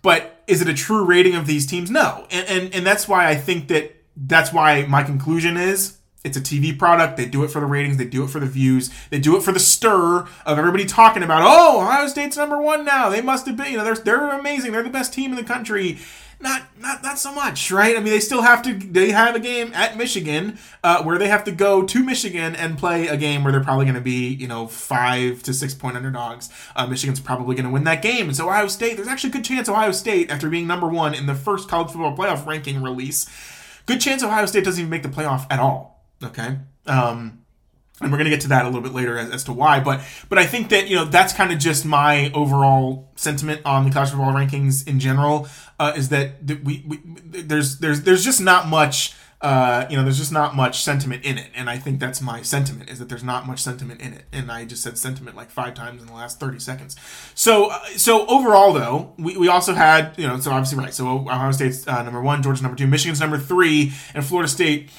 But is it a true rating of these teams? No. And and, and that's why I think that that's why my conclusion is it's a TV product. They do it for the ratings. They do it for the views. They do it for the stir of everybody talking about, oh, Ohio State's number one now. They must have been, you know, they're, they're amazing. They're the best team in the country. not not not so much, right? I mean, they still have to. They have a game at Michigan uh, where they have to go to Michigan and play a game where they're probably going to be, you know, five to six point underdogs. Uh, Michigan's probably going to win that game, and so Ohio State. There's actually a good chance Ohio State, after being number one in the first college football playoff ranking release, good chance Ohio State doesn't even make the playoff at all. Okay. Um, and we're going to get to that a little bit later as, as, to why but but i think that you know that's kind of just my overall sentiment on the college football rankings in general uh, is that, that we, we there's there's there's just not much uh, you know, there's just not much sentiment in it, and I think that's my sentiment is that there's not much sentiment in it, and I just said sentiment like five times in the last thirty seconds. So, uh, so overall though, we, we also had you know, so obviously right, so Ohio State's uh, number one, Georgia's number two, Michigan's number three, and Florida State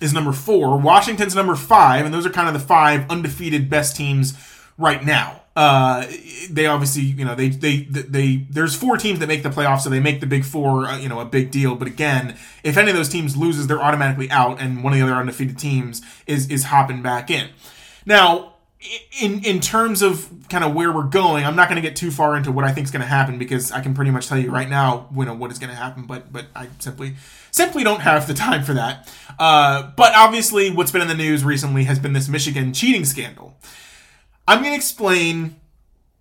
is number four. Washington's number five, and those are kind of the five undefeated best teams right now. Uh, they obviously, you know, they, they, they, they, there's four teams that make the playoffs, so they make the big four, uh, you know, a big deal. But again, if any of those teams loses, they're automatically out, and one of the other undefeated teams is is hopping back in. Now, in in terms of kind of where we're going, I'm not going to get too far into what I think is going to happen because I can pretty much tell you right now, you know, what is going to happen. But but I simply simply don't have the time for that. Uh, but obviously, what's been in the news recently has been this Michigan cheating scandal. I'm going to explain.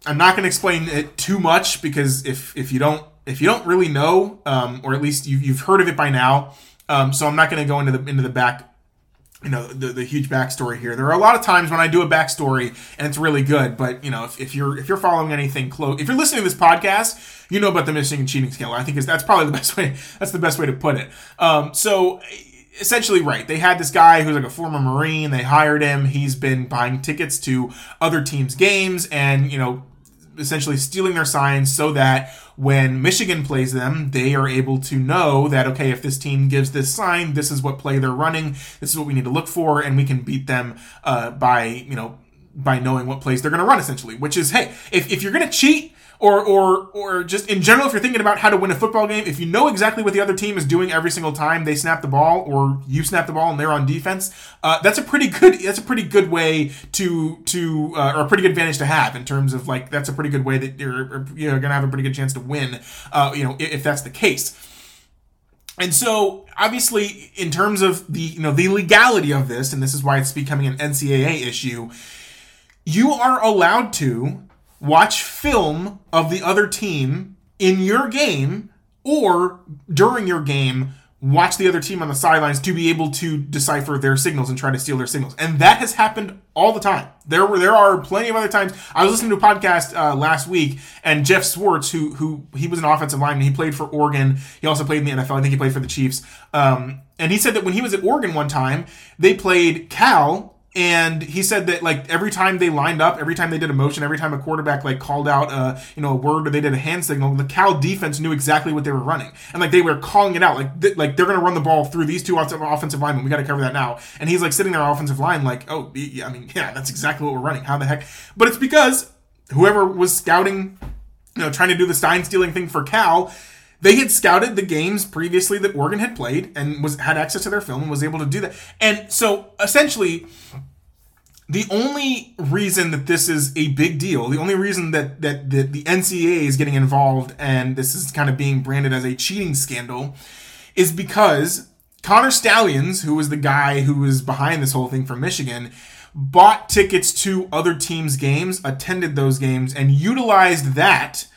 I'm not going to explain it too much because if if you don't if you don't really know, um, or at least you, you've heard of it by now, um, so I'm not going to go into the into the back you know the, the huge backstory here. There are a lot of times when I do a backstory and it's really good, but you know if, if you're if you're following anything close, if you're listening to this podcast, you know about the Michigan cheating scandal. I think is that's probably the <laughs> best way. That's the best way to put it. Um, so essentially, right? They had this guy who's like a former Marine. They hired him. He's been buying tickets to other teams' games and you know essentially stealing their signs so that when Michigan plays them, they are able to know that, okay, if this team gives this sign, this is what play they're running, this is what we need to look for, and we can beat them uh, by, you know, by knowing what plays they're going to run essentially which is hey if, if you're going to cheat or or or just in general if you're thinking about how to win a football game if you know exactly what the other team is doing every single time they snap the ball or you snap the ball and they're on defense uh, that's a pretty good that's a pretty good way to to uh, or a pretty good advantage to have in terms of like that's a pretty good way that you're you know gonna have a pretty good chance to win uh, you know if, if that's the case. And so, obviously, in terms of the you know the legality of this, and this is why it's becoming an NCAA issue, you are allowed to watch film of the other team in your game or during your game watch the other team on the sidelines to be able to decipher their signals and try to steal their signals. And that has happened all the time. There were there are plenty of other times. I was listening to a podcast uh, last week and Geoff Schwartz who who he was an offensive lineman. He played for oregon. He also played in the nfl i think he played for the chiefs. Um, and he said that when he was at oregon one time they played cal and he said that like every time they lined up, every time they did a motion, every time a quarterback like called out a you know a word or they did a hand signal, the Cal defense knew exactly what they were running, and like they were calling it out, like th- like they're gonna run the ball through these two offensive linemen. We got to cover that now. And he's like sitting there offensive line, like oh I mean <laughs> yeah, that's exactly what we're running. How the heck? But it's because whoever was scouting, you know, trying to do the sign stealing thing for Cal they had scouted the games previously that Oregon had played and was had access to their film and was able to do that. And so essentially the only reason that this is a big deal, the only reason that, that, that the NCAA is getting involved and this is kind of being branded as a cheating scandal is because Connor Stalions, who was the guy who was behind this whole thing from Michigan, bought tickets to other teams' games, attended those games, and utilized that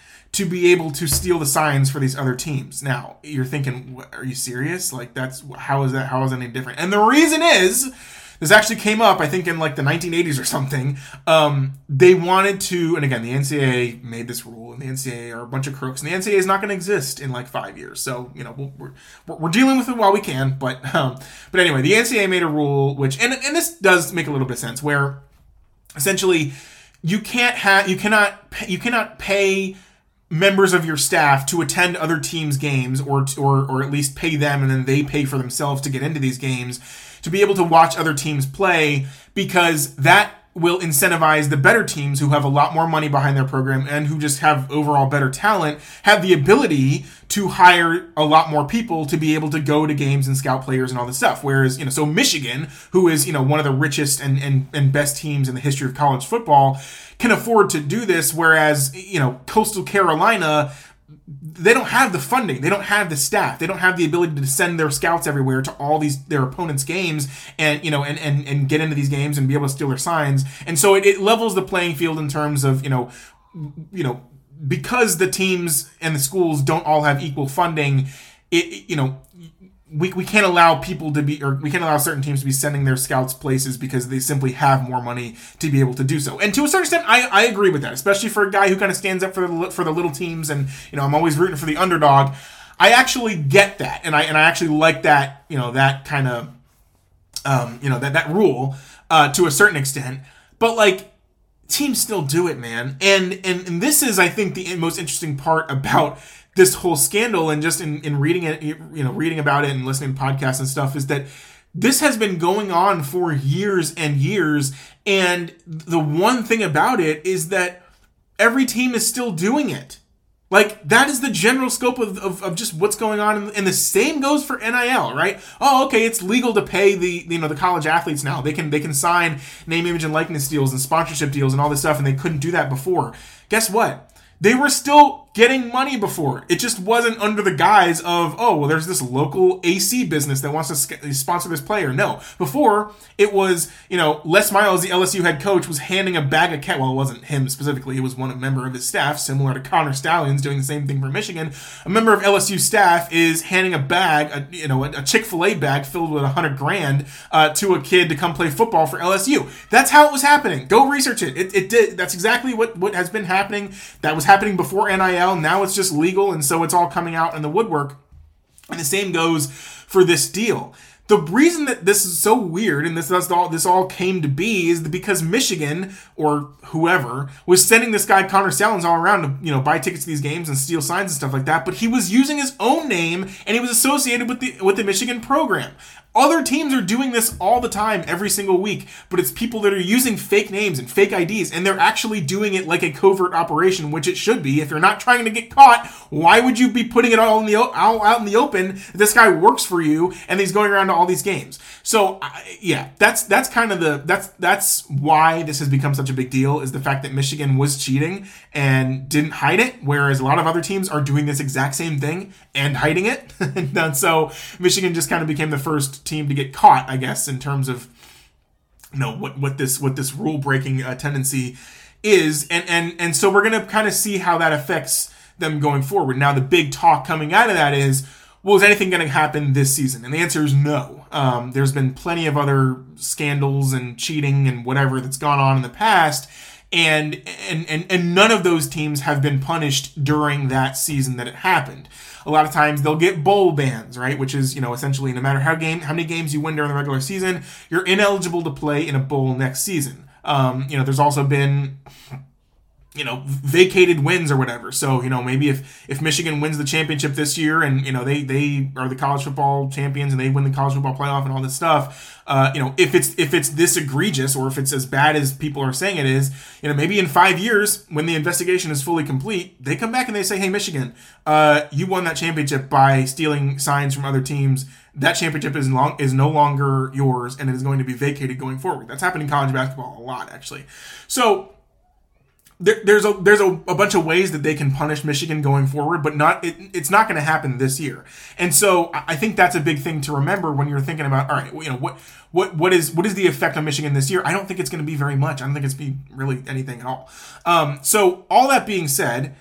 to be able to steal the signs for these other teams. Now, you're thinking, are you serious? Like, that's how is that? How is that any different? And the reason is this actually came up, I think, in like the 1980s or something. Um, they wanted to, and again, the NCAA made this rule, and the NCAA are a bunch of crooks, and the NCAA is not going to exist in like five years. So you know, we're we're, we're dealing with it while we can. But um, but anyway, the NCAA made a rule which, and and this does make a little bit of sense, where essentially you can't have you cannot you cannot pay members of your staff to attend other teams' games or or or at least pay them and then they pay for themselves to get into these games to be able to watch other teams play because that will incentivize the better teams who have a lot more money behind their program and who just have overall better talent have the ability to hire a lot more people to be able to go to games and scout players and all this stuff. Whereas you know so michigan who is you know one of the richest and and, and best teams in the history of college football can afford to do this. Whereas you know coastal carolina they don't have the funding, they don't have the staff, they don't have the ability to send their scouts everywhere to all these their opponents' games and you know and and, and get into these games and be able to steal their signs. And so it, it levels the playing field in terms of you know you know because the teams and the schools don't all have equal funding. It, you know we, we can't allow people to be or we can't allow certain teams to be sending their scouts places because they simply have more money to be able to do so. And to a certain extent i, I agree with that especially for a guy who kind of stands up for the, for the little teams and you know i'm always rooting for the underdog. I actually get that and i and i actually like that you know that kind of um, you know that that rule uh, to a certain extent. But like teams still do it man. And and, and this is i think the most interesting part about this whole scandal and just in, in reading it, you know, reading about it and listening to podcasts and stuff is that this has been going on for years and years. And the one thing about it is that every team is still doing it. Like that is the general scope of, of, of just what's going on, and the same goes for NIL, right? Oh, okay, it's legal to pay the you know the college athletes now. They can they can sign name, image, and likeness deals and sponsorship deals and all this stuff, and they couldn't do that before. Guess what? They were still getting money before. It just wasn't under the guise of, oh, well, there's this local AC business that wants to sponsor this player. No. Before, it was, you know, Les Miles, the LSU head coach, was handing a bag of cat. Well, it wasn't him specifically. It was one member of his staff, similar to Connor Stalions doing the same thing for Michigan. A member of LSU staff is handing a bag, a, you know, a, Chick fil A bag filled with a hundred grand uh, to a kid to come play football for LSU. That's how it was happening. Go research it. It, it did. That's exactly what, what has been happening. That was happening before NIL now it's just legal, and so it's all coming out in the woodwork. And the same goes for this deal. The reason that this is so weird and this all this all came to be is because Michigan or whoever was sending this guy Connor Stalions all around to you know buy tickets to these games and steal signs and stuff like that. But he was using his own name and he was associated with the with the Michigan program. Other teams are doing this all the time, every single week, but it's people that are using fake names and fake IDs, and they're actually doing it like a covert operation, which it should be. If you're not trying to get caught, why would you be putting it all in the all out in the open? This guy works for you, and he's going around to all these games. So, yeah, that's that's kind of the that's that's why this has become such a big deal is the fact that Michigan was cheating and didn't hide it, whereas a lot of other teams are doing this exact same thing and hiding it. <laughs> and so Michigan just kind of became the first team to get caught, I guess, in terms of you know what what this what this rule breaking uh, tendency is, and and and so we're gonna kind of see how that affects them going forward. Now, the big talk coming out of that is. Well, is anything going to happen this season? And the answer is no. Um, there's been plenty of other scandals and cheating and whatever that's gone on in the past, and and and, and none of those teams have been punished during that season that it happened a lot of times they'll get bowl bans, right? Which is, you know, essentially no matter how game how many games you win during the regular season, you're ineligible to play in a bowl next season. Um, you know, there's also been you know vacated wins or whatever. So you know maybe if if michigan wins the championship this year and you know they they are the college football champions and they win the college football playoff and all this stuff uh, you know if it's if it's this egregious or if it's as bad as people are saying it is you know maybe in five years when the investigation is fully complete they come back and they say hey michigan uh, you won that championship by stealing signs from other teams. That championship is long is no longer yours and it is going to be vacated going forward. That's happened in college basketball a lot actually. So there, there's a there's a, a, bunch of ways that they can punish Michigan going forward, but not it, it's not going to happen this year. And so I think that's a big thing to remember when you're thinking about all right, you know what what what is what is the effect on Michigan this year? I don't think it's going to be very much. I don't think it's be really anything at all. Um, so all that being said,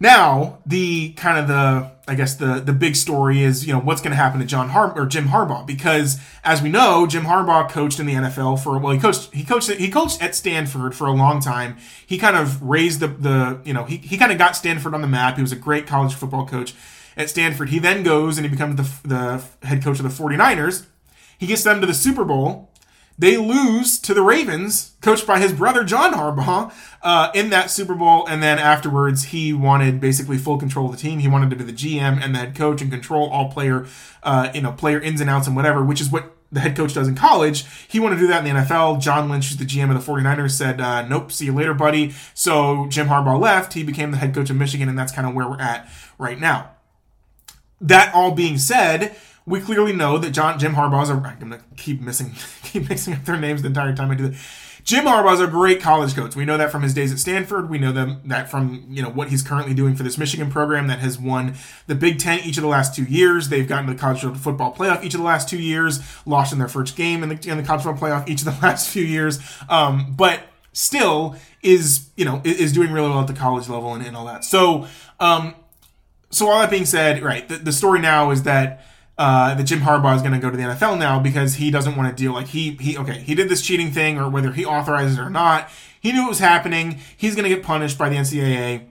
now the kind of the I guess the the big story is you know what's going to happen to John Har or Jim Harbaugh because as we know Jim Harbaugh coached in the NFL for well he coached he coached he coached at Stanford for a long time. He kind of raised the the you know he, he kind of got Stanford on the map. He was a great college football coach at Stanford. He then goes and he becomes the the head coach of the 49ers he gets them to the Super Bowl they lose to the Ravens, coached by his brother John Harbaugh, uh, in that Super Bowl. And then afterwards, he wanted basically full control of the team. He wanted to be the GM and the head coach and control all player, uh, you know, player ins and outs and whatever, which is what the head coach does in college. He wanted to do that in the NFL. John Lynch, who's the GM of the 49ers, said, uh, nope, see you later, buddy. So Jim Harbaugh left. He became the head coach of Michigan, and that's kind of where we're at right now. That all being said, we clearly know that John Jim Harbaugh is a. I'm gonna keep missing, <laughs> keep mixing up their names the entire time I do that. Jim Harbaugh is a great college coach. We know that from his days at Stanford. We know them that from you know what he's currently doing for this Michigan program that has won the Big Ten each of the last two years. They've gotten the college football playoff each of the last two years. Lost in their first game in the, in the college football playoff each of the <laughs> last few years. Um, but still is you know is doing really well at the college level and, and all that. So um, so all that being said, right, the, the story now is that uh, that Jim Harbaugh is going to go to the NFL now because he doesn't want to deal like he he okay he did this cheating thing or whether he authorizes it or not. He knew it was happening. He's going to get punished by the NCAA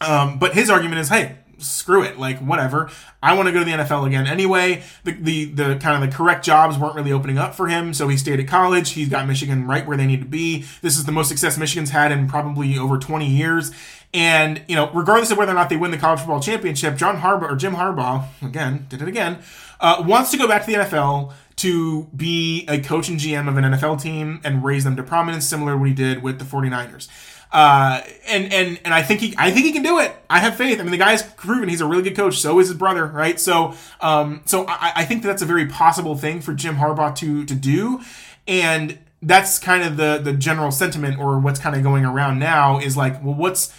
um, but his argument is hey screw it like whatever. I want to go to the NFL again anyway. The, the the kind of the correct jobs weren't really opening up for him so he stayed at college. He's got Michigan right where they need to be. This is the most success Michigan's had in probably over 20 years and, you know, regardless of whether or not they win the college football championship, John Harbaugh or Jim Harbaugh, again, did it again, uh, wants to go back to the NFL to be a coach and GM of an NFL team and raise them to prominence, similar to what he did with the 49ers. Uh, and and and I think he I think he can do it. I have faith. I mean, the guy's proven he's a really good coach. So is his brother, right? So um, so I, I think that that's a very possible thing for Jim Harbaugh to to do, and that's kind of the the general sentiment or what's kind of going around now is like, well, what's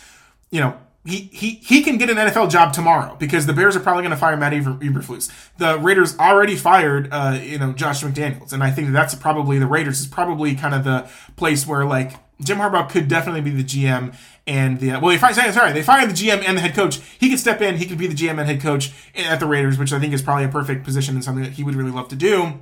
you know, he, he, he can get an NFL job tomorrow because the Bears are probably going to fire Matt Eberflus. The Raiders already fired, uh, you know, Josh McDaniels, and I think that that's probably the Raiders is probably kind of the place where like Jim Harbaugh could definitely be the GM and the well, they fired sorry they fired the GM and the head coach. He could step in, he could be the GM and head coach at the Raiders, which I think is probably a perfect position and something that he would really love to do.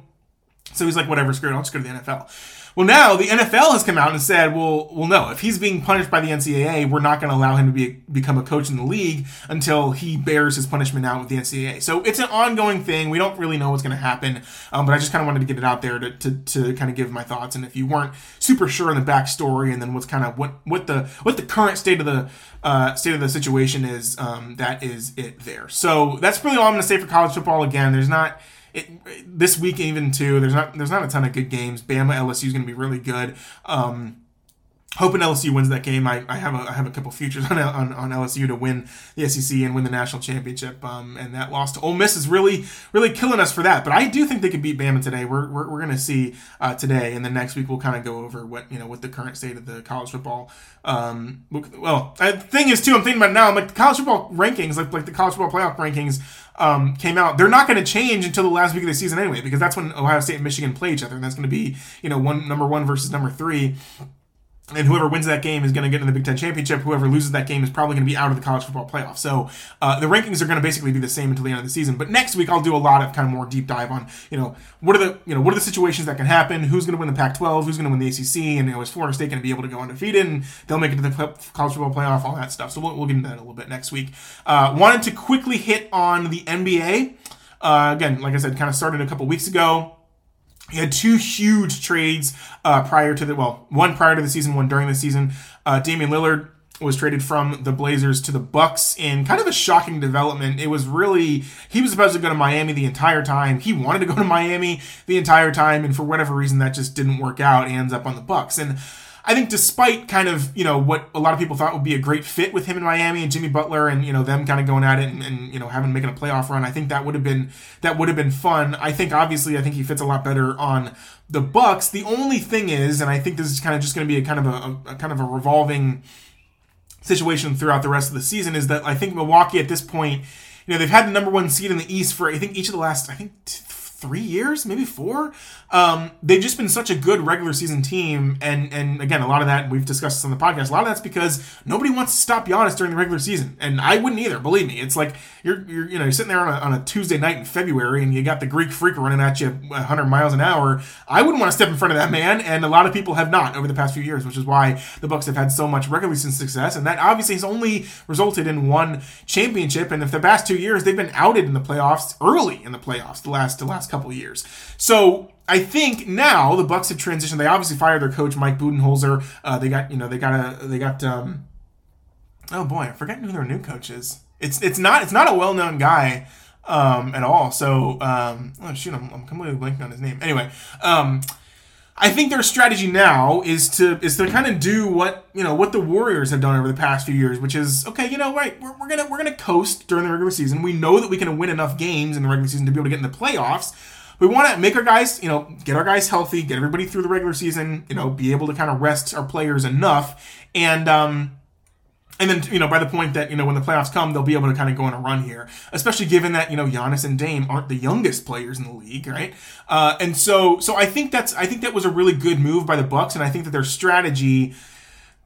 So he's like, whatever, screw it, I'll just go to the NFL. Well, now the NFL has come out and said, well, well, no, if he's being punished by the NCAA, we're not going to allow him to be become a coach in the league until he bears his punishment out with the NCAA. So it's an ongoing thing. We don't really know what's going to happen, um, but I just kind of wanted to get it out there to, to, to kind of give my thoughts. And if you weren't super sure in the backstory and then what's kind of what what the what the current state of the uh, state of the situation is, um, that is it there. So that's really all I'm going to say for college football. Again, there's not it, this week even too. There's not there's not a ton of good games. Bama LSU is going to be really good. Um, hoping LSU wins that game. I, I have a I have a couple futures <laughs> on, on, on LSU to win the SEC and win the national championship. Um, and that loss to Ole Miss is really really killing us for that. But I do think they could beat Bama today. We're we're, we're going to see uh, today, and then next week we'll kind of go over what you know what the current state of the college football. Um, well, the thing is too. I'm thinking about now. I'm like the college football rankings, like like the college football playoff rankings. Um, came out. They're not going to change until the last week of the season anyway, because that's when Ohio State and Michigan play each other, and that's going to be you know one number one versus number three and whoever wins that game is going to get in the Big Ten championship. Whoever loses that game is probably going to be out of the college football playoff. So uh, the rankings are going to basically be the same until the end of the season. But next week I'll do a lot of kind of more deep dive on you know what are the you know what are the situations that can happen, who's going to win the Pac-12, who's going to win the ACC, and you know, is Florida State going to be able to go undefeated and they'll make it to the college football playoff, all that stuff. So we'll, we'll get into that a little bit next week. Uh, wanted to quickly hit on the NBA. Uh, again, like I said, kind of started a couple weeks ago. He had two huge trades uh, prior to the well, one prior to the season, one during the season. Uh, Damian Lillard was traded from the Blazers to the Bucks in kind of a shocking development. It was really he was supposed to go to Miami the entire time. He wanted to go to Miami the entire time, and for whatever reason that just didn't work out. He ends up on the Bucks and. I think despite kind of, you know, what a lot of people thought would be a great fit with him in Miami and Jimmy Butler and, you know, them kind of going at it and, and you know, having making a playoff run, I think that would have been that would have been fun. I think obviously I think he fits a lot better on the Bucks. The only thing is, and I think this is kind of just going to be a kind of a, a kind of a revolving situation throughout the rest of the season is that I think Milwaukee at this point, you know, they've had the number one seed in the East for I think each of the last I think three years, maybe four. Um, they've just been such a good regular season team, and and again, a lot of that we've discussed this on the podcast. A lot of that's because nobody wants to stop Giannis during the regular season, and I wouldn't either. Believe me, it's like you're you're you know you're sitting there on a, on a Tuesday night in February, and you got the Greek Freak running at you 100 miles an hour. I wouldn't want to step in front of that man, and a lot of people have not over the past few years, which is why the Bucks have had so much regular season success, and that obviously has only resulted in one championship. And if the past two years they've been outed in the playoffs early in the playoffs, the last the last couple years. So I think now the Bucks have transitioned. They obviously fired their coach Mike Budenholzer. Uh, they got you know they got a they got um, oh boy I forget who their new coach is. It's it's not it's not a well known guy um, at all. So um, oh shoot I'm, I'm completely blanking on his name. Anyway. Um, I think their strategy now is to is to kind of do what you know what the Warriors have done over the past few years, which is okay. You know, right? We're, we're gonna we're gonna coast during the regular season. We know that we can win enough games in the regular season to be able to get in the playoffs. We want to make our guys, you know, get our guys healthy, get everybody through the regular season, you know, be able to kind of rest our players enough, and um, and then, you know, by the point that, you know, when the playoffs come, they'll be able to kind of go on a run here, especially given that, you know, Giannis and Dame aren't the youngest players in the league, right? Uh, and so, so I think that's, I think that was a really good move by the Bucks, and I think that their strategy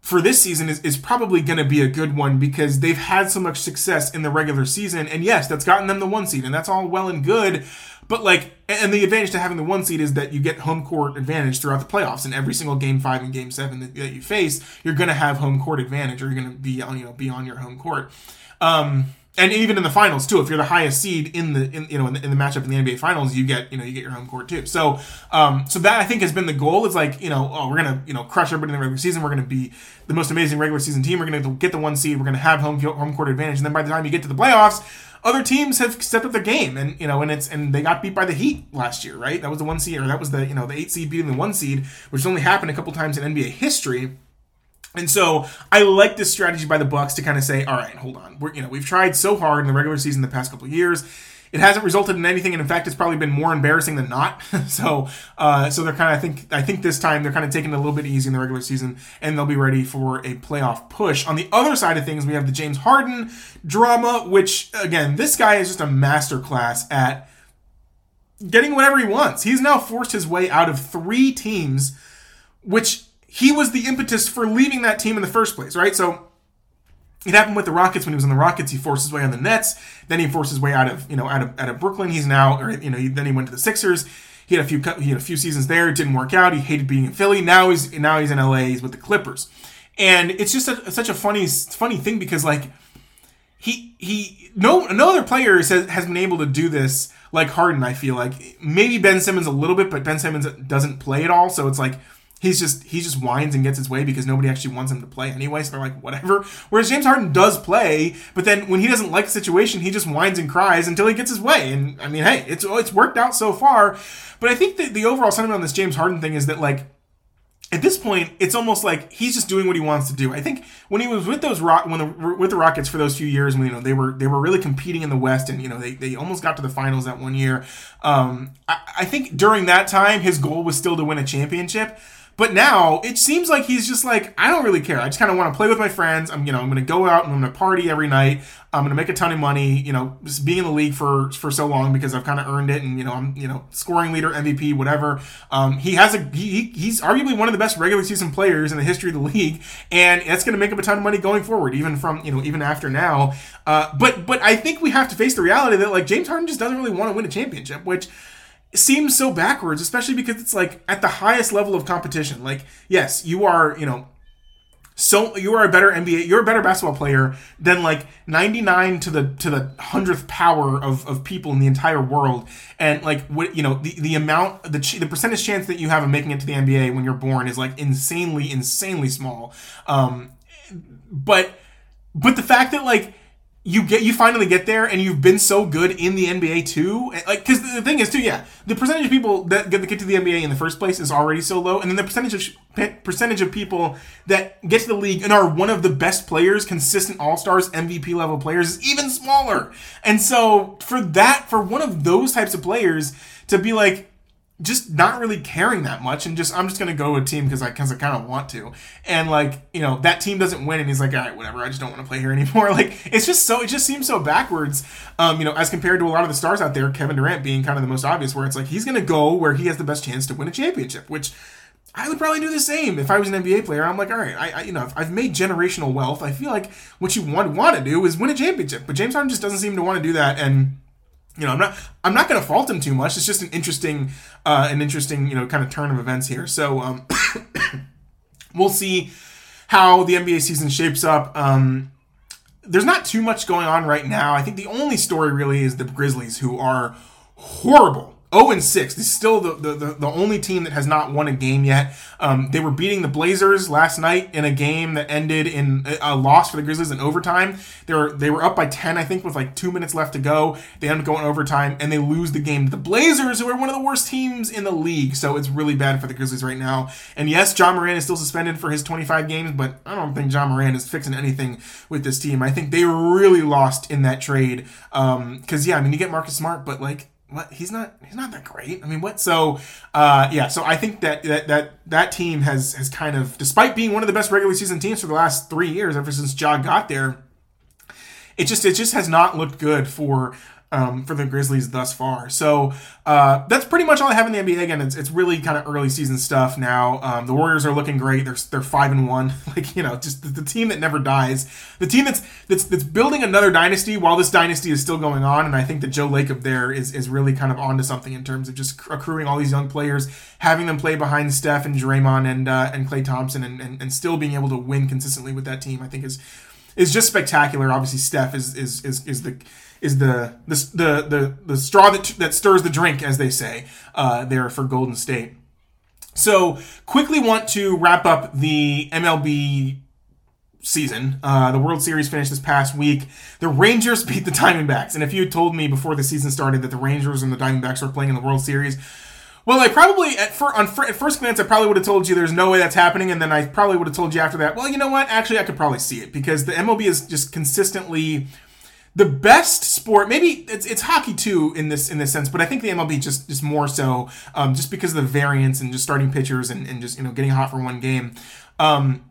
for this season is, is probably going to be a good one because they've had so much success in the regular season. And yes, that's gotten them the one seed, and that's all well and good. But like, and the advantage to having the one seed is that you get home court advantage throughout the playoffs. In every single game five and game seven that, that you face, you're going to have home court advantage, or you're going to be on you know be on your home court. Um, and even in the finals too, if you're the highest seed in the in, you know in the, in the, matchup in the NBA finals, you get you know you get your home court too. So um, so that I think has been the goal. It's like you know oh we're gonna you know crush everybody in the regular season. We're gonna be the most amazing regular season team. We're gonna get the one seed. We're gonna have home home court advantage. And then by the time you get to the playoffs, other teams have stepped up their game and you know and it's and they got beat by the heat last year right that was the one seed or that was the you know the eight seed beating the one seed which only happened a couple times in nba history and so I like this strategy by the Bucks to kind of say, all right, hold on. We're you know we've tried so hard in the regular season the past couple years. It hasn't resulted in anything, and in fact, it's probably been more embarrassing than not. <laughs> so, uh, so they're kind of I think I think this time they're kind of taking it a little bit easy in the regular season, and they'll be ready for a playoff push. On the other side of things, we have the James Harden drama, which again, this guy is just a masterclass at getting whatever he wants. He's now forced his way out of three teams, which he was the impetus for leaving that team in the first place, right? So it happened with the Rockets when he was in the Rockets. He forced his way on the Nets. Then he forced his way out of you know out of out of Brooklyn. He's now or you know then he went to the Sixers. He had a few he had a few seasons there. It didn't work out. He hated being in Philly. Now he's now he's in LA. He's with the Clippers, and it's just a, such a funny funny thing because like he he no no other player has has been able to do this like Harden. I feel like maybe Ben Simmons a little bit, but Ben Simmons doesn't play at all. So it's like he's just he just whines and gets his way because nobody actually wants him to play anyway. So they're like, whatever. Whereas James Harden does play, but then when he doesn't like the situation, he just whines and cries until he gets his way. And I mean, hey, it's it's worked out so far. But I think that the overall sentiment on this James Harden thing is that like at this point, it's almost like he's just doing what he wants to do. I think when he was with those rock, when the with the Rockets for those few years, when you know they were they were really competing in the West, and you know they, they almost got to the finals that one year. Um, I, I think during that time, his goal was still to win a championship. But now it seems like he's just like, I don't really care. I just kind of want to play with my friends. I'm, you know, I'm going to go out and I'm going to party every night. I'm going to make a ton of money. You know, just being in the league for for so long because I've kind of earned it, and you know, I'm you know scoring leader, MVP, whatever. Um, he has a he, he's arguably one of the best regular season players in the history of the league, and that's going to make him a ton of money going forward, even from you know even after now. Uh, but but I think we have to face the reality that like James Harden just doesn't really want to win a championship, which seems so backwards, especially because it's like at the highest level of competition. Like, yes, you are, you know, so you are a better NBA, you're a better basketball player than like 99 to the to the hundredth power of, of people in the entire world. And like what you know, the, the amount the the percentage chance that you have of making it to the NBA when you're born is like insanely insanely small. Um, but but the fact that like you get you finally get there and you've been so good in the NBA too. Like because the thing is too yeah the percentage of people that get, to the NBA in the first place is already so low. And then the percentage of percentage of people that get to the league and are one of the best players consistent all-stars MVP level players is even smaller. And so for that for one of those types of players to be like just not really caring that much and just I'm just gonna go with team because I because I kind of want to and like you know that team doesn't win and he's like all right whatever I just don't want to play here <laughs> anymore like it's just so it just seems so backwards um you know as compared to a lot of the stars out there Kevin Durant being kind of the most obvious where it's like he's gonna go where he has the best chance to win a championship which I would probably do the same if I was an NBA player. I'm like, all right, I, I you know, I've made generational wealth. I feel like what you want want to do is win a championship, but James Harden just doesn't seem to want to do that, and you know, I'm not I'm not going to fault him too much. It's just an interesting uh, an interesting you know kind of turn of events here. So um, <coughs> we'll see how the NBA season shapes up. Um, there's not too much going on right now. I think the only story really is the Grizzlies, who are horrible 0 and 6. This is still the, the, the, only team that has not won a game yet. Um, they were beating the Blazers last night in a game that ended in a, a, loss for the Grizzlies in overtime. They were they were up by 10, I think, with like two minutes left to go. They end up going overtime and they lose the game to the Blazers, who are one of the worst teams in the league. So it's really bad for the Grizzlies right now. And yes, Ja Morant is still suspended for his 25 games, but I don't think Ja Morant is fixing anything with this team. I think they really lost in that trade. Because, um, yeah, I mean, you get Marcus Smart, but like, he's not he's not that great. I mean, what? So, uh, yeah. So I think that that that that team has has kind of, despite being one of the best regular season teams for the last three years, ever since Ja got there, it just it just has not looked good for um, for the Grizzlies thus far. So uh, that's pretty much all I have in the NBA. Again, it's, it's really kind of early season stuff now. Um, the Warriors are looking great. They're they're five and one. <laughs> like you know, just the, the, team that never dies. The team that's that's that's building another dynasty while this dynasty is still going on. And I think that Joe Lacob there is is really kind of onto something in terms of just accruing all these young players, having them play behind Steph and Draymond and uh, and Klay Thompson, and, and and still being able to win consistently with that team. I think is is just spectacular. Obviously, Steph is is is, is the is the the the the, the straw that that stirs the drink, as they say uh, there for Golden State. So quickly want to wrap up the MLB season. Uh, the World Series finished this past week. The Rangers <laughs> beat the Diamondbacks, and if you had told me before the season started that the Rangers and the Diamondbacks were playing in the World Series. Well, I probably at, for, on, at first glance I probably would have told you there's no way that's happening, and then I probably would have told you after that. Well, you know what? Actually, I could probably see it because the MLB is just consistently the best sport maybe it's, it's hockey too in this in this sense but i think the mlb just just more so um, just because of the variance and just starting pitchers and, and just you know getting hot for one game um,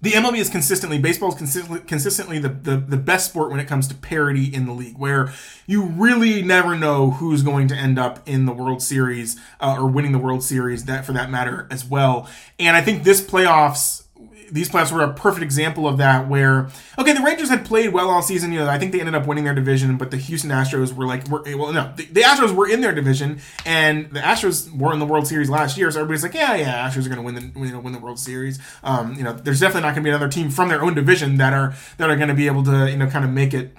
the MLB is consistently baseball is consistently, consistently the, the, the best sport when it comes to parity in the league, where you really never know who's going to end up in the World Series uh, or winning the World Series. That for that matter as well. And I think this playoffs these playoffs were a perfect example of that. Where okay, the Rangers had played well all season. You know, I think they ended up winning their division, but the Houston Astros were like, were, well, no, the, the, Astros were in their division, and the Astros were in the World Series last year. So everybody's like, yeah, yeah, Astros are going to win the you know, win the World Series. Um, you know, there's definitely not going to be another team from their own division that are that are going to be able to you know kind of make it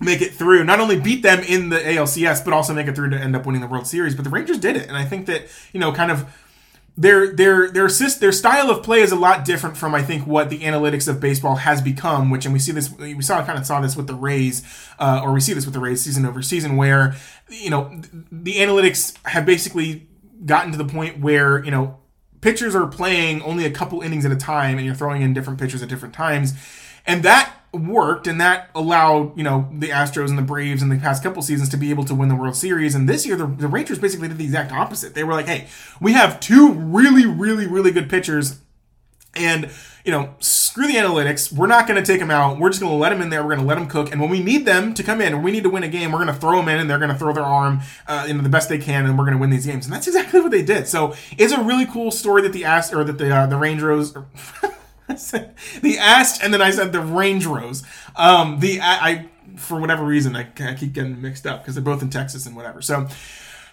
make it through, not only beat them in the ALCS, but also make it through to end up winning the World Series. But the Rangers did it, and I think that you know, kind of their their their assist, their style of play is a lot different from I think what the analytics of baseball has become. Which and we see this we saw kind of saw this with the Rays, uh, or we see this with the Rays season over season, where you know the analytics have basically gotten to the point where you know pitchers are playing only a couple innings at a time, and you're throwing in different pitchers at different times, and that worked and that allowed you know the astros and the braves in the past couple seasons to be able to win the world series. And this year the, the rangers basically did the exact opposite. They were like hey we have two really really really good pitchers and you know screw the analytics. We're not going to take them out. We're just going to let them in there. We're going to let them cook. And when we need them to come in and we need to win a game we're going to throw them in and they're going to throw their arm uh, you know the best they can and we're going to win these games. And that's exactly what they did. So it's a really cool story that the ast or that the uh, the rangers <laughs> <laughs> the Ast, and then I said the Range Rose. Um, the I for whatever reason I, I keep getting mixed up because they're both in Texas and whatever. So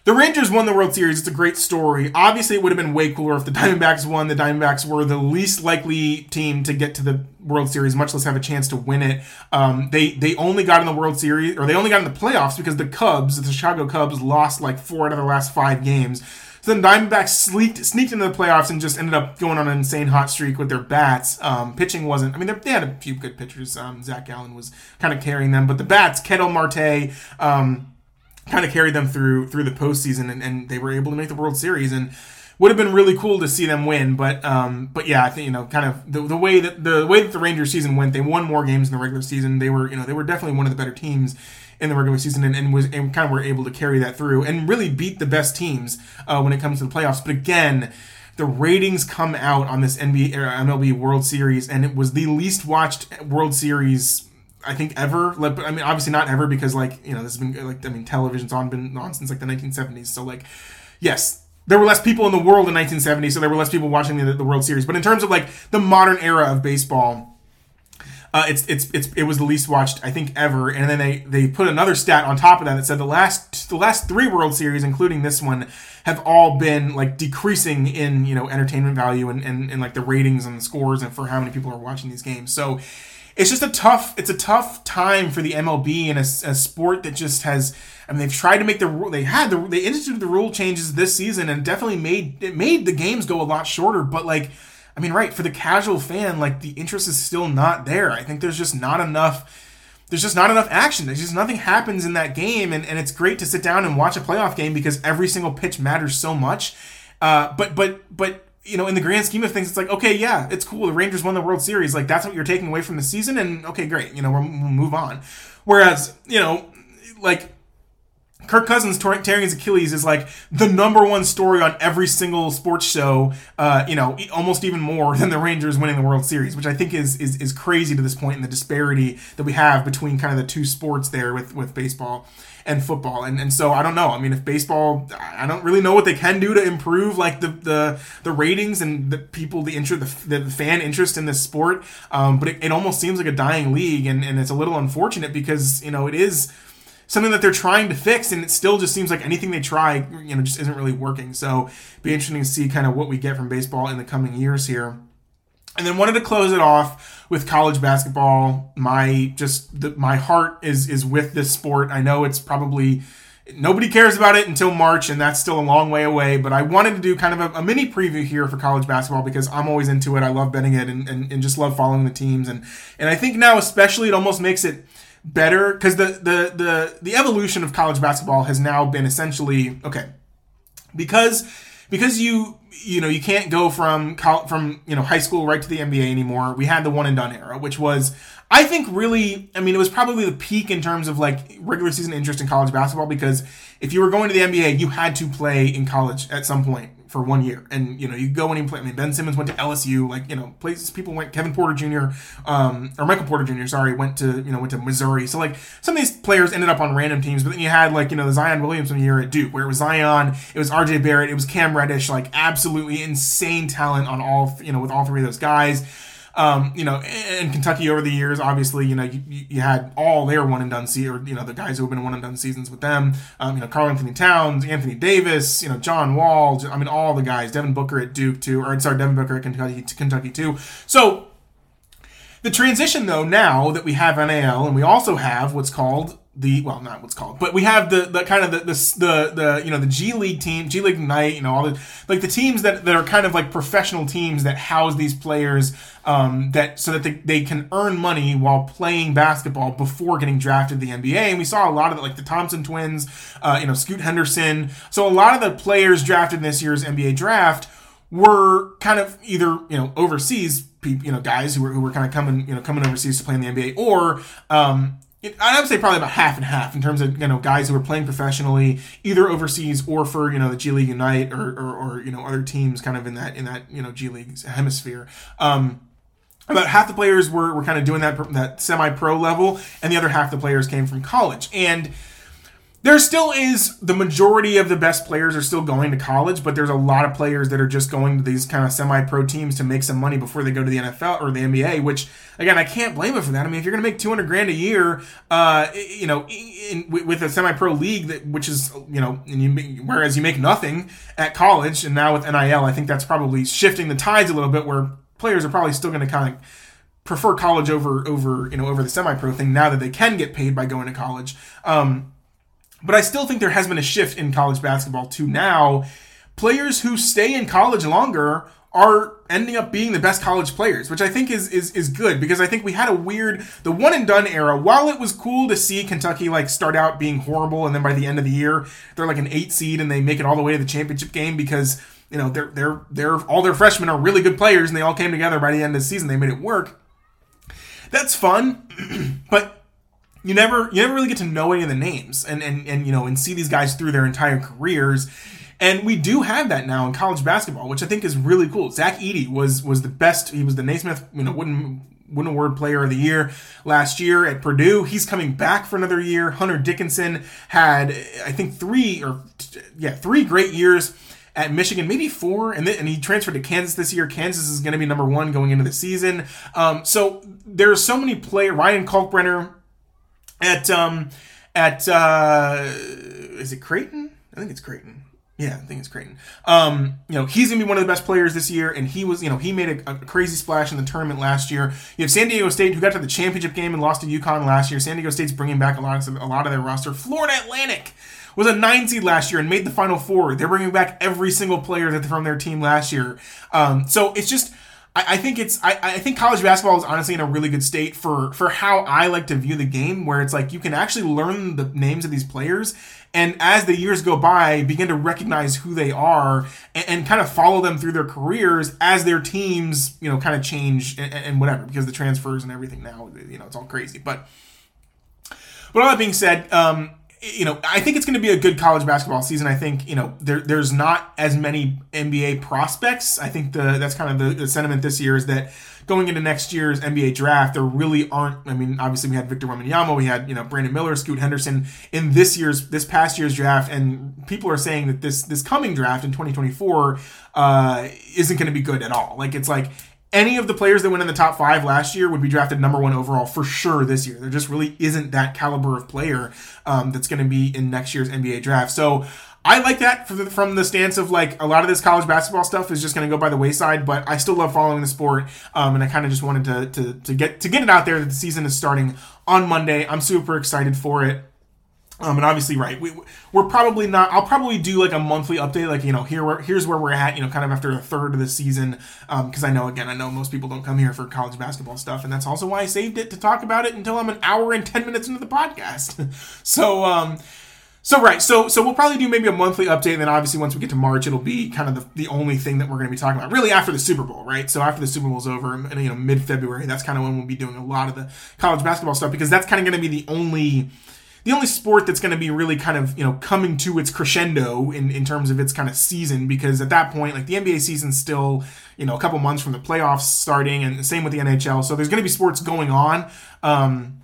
the Rangers won the World Series. It's a great story. Obviously, it would have been way cooler if the <laughs> Diamondbacks won. The Diamondbacks were the least likely team to get to the World Series, much less have a chance to win it. Um, they they only got in the World Series, or they only got in the playoffs because the Cubs, the Chicago Cubs, lost like four out of the last five games. So then Diamondbacks sneaked, sneaked into the playoffs and just ended up going on an insane hot streak with their bats. Um, pitching wasn't. I mean, they had a few good pitchers. Um, Zach Gallen was kind of carrying them, but the bats, Ketel Marte. Um, kind of carried them through through the postseason, and, and they were able to make the World Series. And would have been really cool to see them win, but um, but yeah, I think you know, kind of the, the way that the way that the Rangers season went, they won more games in the regular season. They were you know they were definitely one of the better teams in the regular season and, and was and kind of were able to carry that through and really beat the best teams uh, when it comes to the playoffs. But again, the ratings come out on this NBA or MLB World Series, and it was the least watched World Series I think ever. Like, I mean, obviously not ever because like you know this has been like I mean television's on been on since like the 1970s. So like, yes, there were less people in the world in 1970, so there were less people watching the, the World Series. But in terms of like the modern era of baseball uh, it's, it's it's it was the least watched I think ever, and then they they put another stat on top of that that said the last the last three World Series, including this one, have all been like decreasing in you know entertainment value and, and, and like the ratings and the scores and for how many people are watching these games. So it's just a tough it's a tough time for the MLB and a, a sport that just has. I mean, they've tried to make the. They had the they instituted the rule changes this season and definitely made it made the games go a lot shorter. But like I mean, right, for the casual fan, like the interest is still not there. I think there's just not enough there's just not enough action. There's just nothing happens in that game, and, and it's great to sit down and watch a playoff game because every single pitch matters so much. Uh, but but but you know, in the grand scheme of things, it's like okay, yeah, it's cool. The Rangers won the World Series. Like that's what you're taking away from the season, and okay, great. You know, we'll, we'll move on. Whereas you know, like Kirk Cousins tearing his Achilles is like the number one story on every single sports show. Uh, you know, almost even more than the Rangers winning the World Series, which I think is is is crazy to this point in the disparity that we have between kind of the two sports there with with baseball and football. And and so I don't know. I mean, if baseball, I don't really know what they can do to improve like the the, the ratings and the people, the interest, the, the fan interest in this sport. Um, but it, it almost seems like a dying league, and and it's a little unfortunate because you know it is something that they're trying to fix, and it still just seems like anything they try, you know, just isn't really working. So, be interesting to see kind of what we get from baseball in the coming years here. And then wanted to close it off with college basketball. My just the, my heart is is with this sport. I know it's probably nobody cares about it until March, and that's still a long way away. But I wanted to do kind of a, a, mini preview here for college basketball because I'm always into it. I love betting it and, and, and just love following the teams. And and I think now especially it almost makes it better because the, the the the evolution of college basketball has now been essentially okay because because you you know you can't go from from you know high school right to the NBA anymore. We had the one and done era, which was I think really I mean it was probably the peak in terms of like regular season interest in college basketball because if you were going to the NBA, you had to play in college at some point for one year. And you know, you go and you play. I mean, Ben Simmons went to LSU. Like you know, places people went. Kevin Porter Jr. Um, or Michael Porter Jr. Sorry, went to you know went to Missouri. So like some of these players ended up on random teams. But then you had like you know the Zion Williamson year at Duke, where it was Zion, it was R.J. Barrett, it was Cam Reddish. Like absolutely insane talent on all you know with all three of those guys. Um, you know, in Kentucky over the years, obviously, you know, you, you had all their one and done see or you know the guys who have been one and done seasons with them. Um, you know, Karl-Anthony Towns, Anthony Davis, you know, John Wall. I mean, all the guys. Devin Booker at Duke too, or sorry, Devin Booker at Kentucky, Kentucky too. So the transition though now that we have NIL and we also have what's called the well not what's called but we have the the kind of the the the, you know the G League team G League Ignite you know all the like the teams that, that are kind of like professional teams that house these players um, that so that they, they can earn money while playing basketball before getting drafted the NBA and we saw a lot of it like the Thompson twins uh, you know Scoot Henderson. So a lot of the players drafted in this year's NBA draft were kind of either you know overseas people, you know guys who were, who were kind of coming you know coming overseas to play in the NBA or um, I would say probably about half and half in terms of you know guys who are playing professionally either overseas or for you know the G League Ignite or, or, or you know other teams kind of in that in that you know G League hemisphere. Um, about half the players were, were kind of doing that that semi pro level, and the other half the players came from college and there still is the majority of the best players are still going to college, but there's a lot of players that are just going to these kind of semi-pro teams to make some money before they go to the NFL or the NBA. Which again, I can't blame it for that. I mean, if you're going to make 200 grand a year, uh, you know, in, with a semi-pro league that which is you know, you, whereas you make nothing at college, and now with NIL, I think that's probably shifting the tides a little bit, where players are probably still going to kind of prefer college over over you know over the semi-pro thing now that they can get paid by going to college. Um, but I still think there has been a shift in college basketball to now players who stay in college longer are ending up being the best college players, which I think is is is good because I think we had a weird the one and done era. While it was cool to see Kentucky like start out being horrible and then by the end of the year they're like an eight seed and they make it all the way to the championship game because you know they're they're they're all their freshmen are really good players and they all came together by the end of the season. They made it work. That's fun, <clears throat> but you never you never really get to know any of the names and and and you know and see these guys through their entire careers. And we do have that now in college basketball, which I think is really cool. Zach Edey was was the best. He was the Naismith, you know, Wooden Wooden Award Player of the Year last year at Purdue. He's coming back for another year. Hunter Dickinson had, I think, three or yeah, three great years at Michigan, maybe four, and then, and he transferred to Kansas this year. Kansas is going to be number one going into the season. Um, so there's so many players. Ryan Kalkbrenner at um at uh is it Creighton? I think it's Creighton. Yeah, I think it's Creighton. Um, you know, he's gonna be one of the best players this year, and he was, you know, he made a, a, crazy splash in the tournament last year. You have San Diego State, who got to the championship game and lost to UConn last year. San Diego State's bringing back a lot of a lot of their roster. Florida Atlantic was a nine seed last year and made the Final Four. They're bringing back every single player that from their team last year. Um, so it's just I, I think it's I, I think college basketball is honestly in a really good state for for how I like to view the game, where it's like you can actually learn the names of these players and as the years go by begin to recognize who they are and, and, kind of follow them through their careers as their teams you know kind of change and, and, whatever because the transfers and everything now you know it's all crazy. But but all that being said um you know, I think it's going to be a good college basketball season. I think you know there, there's not as many NBA prospects. I think the that's kind of the, the sentiment this year is that going into next year's NBA draft, there really aren't. I mean, obviously we had Victor Wembanyama, we had you know Brandon Miller, Scoot Henderson in this year's this past year's draft, and people are saying that this this coming draft in 2024 uh, isn't going to be good at all. Like it's like any of the players that went in the top five last year would be drafted number one overall for sure this year. There just really isn't that caliber of player um, that's going to be in next year's NBA draft. So I like that the, from the stance of like a lot of this college basketball stuff is just going to go by the wayside, but I still love following the sport, um, and I kind of just wanted to, to to get to get it out there that the season is starting on Monday. I'm super excited for it. Um, and obviously, right, we, we're probably not. I'll probably do like a monthly update, like you know, here here's where we're at, you know, kind of after a third of the season, because um, I know again, I know most people don't come here for college basketball stuff, and that's also why I saved it to talk about it until I'm an hour and ten minutes into the podcast. <laughs> so, um, so right, so so we'll probably do maybe a monthly update, and then obviously once we get to March, it'll be kind of the, the only thing that we're going to be talking about. Really, after the Super Bowl, right? So after the Super Bowl's over, and you know, mid February, that's kind of when we'll be doing a lot of the college basketball stuff because that's kind of going to be the only the only sport that's going to be really kind of you know coming to its crescendo in, in terms of its kind of season because at that point like the nba season's still you know a couple months from the playoffs starting and the same with the nhl so there's going to be sports going on um,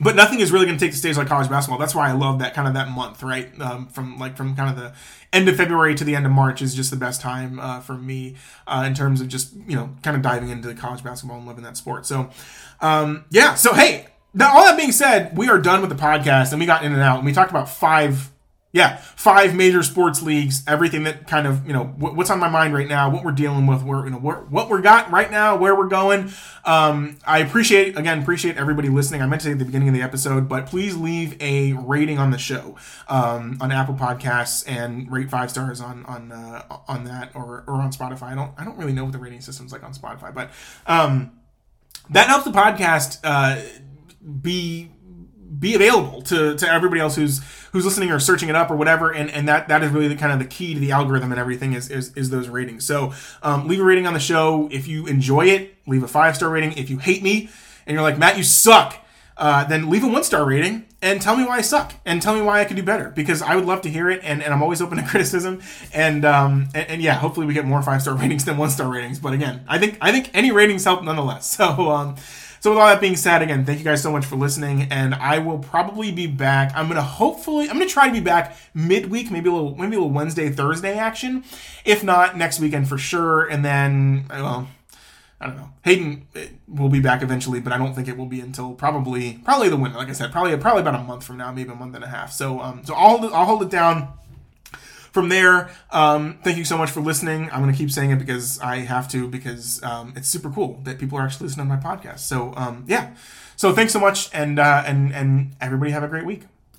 but nothing is really going to take the stage like college basketball. That's why i love that kind of that month right? Um, from like from kind of the end of february to the end of march is just the best time uh, for me uh, in terms of just you know kind of diving into college basketball and loving that sport. So um, yeah so hey now, all that being said, we are done with the podcast and we got in and out and we talked about five, yeah, five major sports leagues, everything that kind of, you know, what's on my mind right now, what we're dealing with, where, you know, what we're got right now, where we're going. Um, I appreciate, again, appreciate everybody listening. I meant to say at the beginning of the episode, but please leave a rating on the show, um, on Apple Podcasts and rate five stars on, on, uh, on that or, or on Spotify. I don't, I don't really know what the rating system's like on Spotify, but, um, that helps the podcast, uh, be be available to, to everybody else who's who's listening or searching it up or whatever. And, and that that is really the kind of the key to the algorithm and everything is is, is those ratings. So um, leave a rating on the show. If you enjoy it leave a five star rating. If you hate me and you're like matt you suck uh, then leave a one star rating and tell me why I suck and tell me why I could do better because I would love to hear it and, and I'm always open to <laughs> criticism. And, um, and, and yeah hopefully we get more five star <laughs> ratings than one star ratings. But again I think I think any ratings help nonetheless. <laughs> So um, so with all that being said, again, thank you guys so much for listening, and I will probably be back. I'm gonna hopefully, I'm gonna try to be back midweek, maybe a little, maybe a little Wednesday, Thursday action. If not, next weekend for sure, and then well. I don't know. Hayden eh, will be back eventually, but I don't think it will be until probably probably the winter. Like I said, probably probably about a month from now, maybe a month and a half. So um, so I'll I'll hold it down from there, um, thank you so much for listening. I'm going to keep saying it because I have to, because um, it's super cool that people are actually listening to my podcast. So, um, yeah. So thanks so much, and uh, and and everybody have a great week.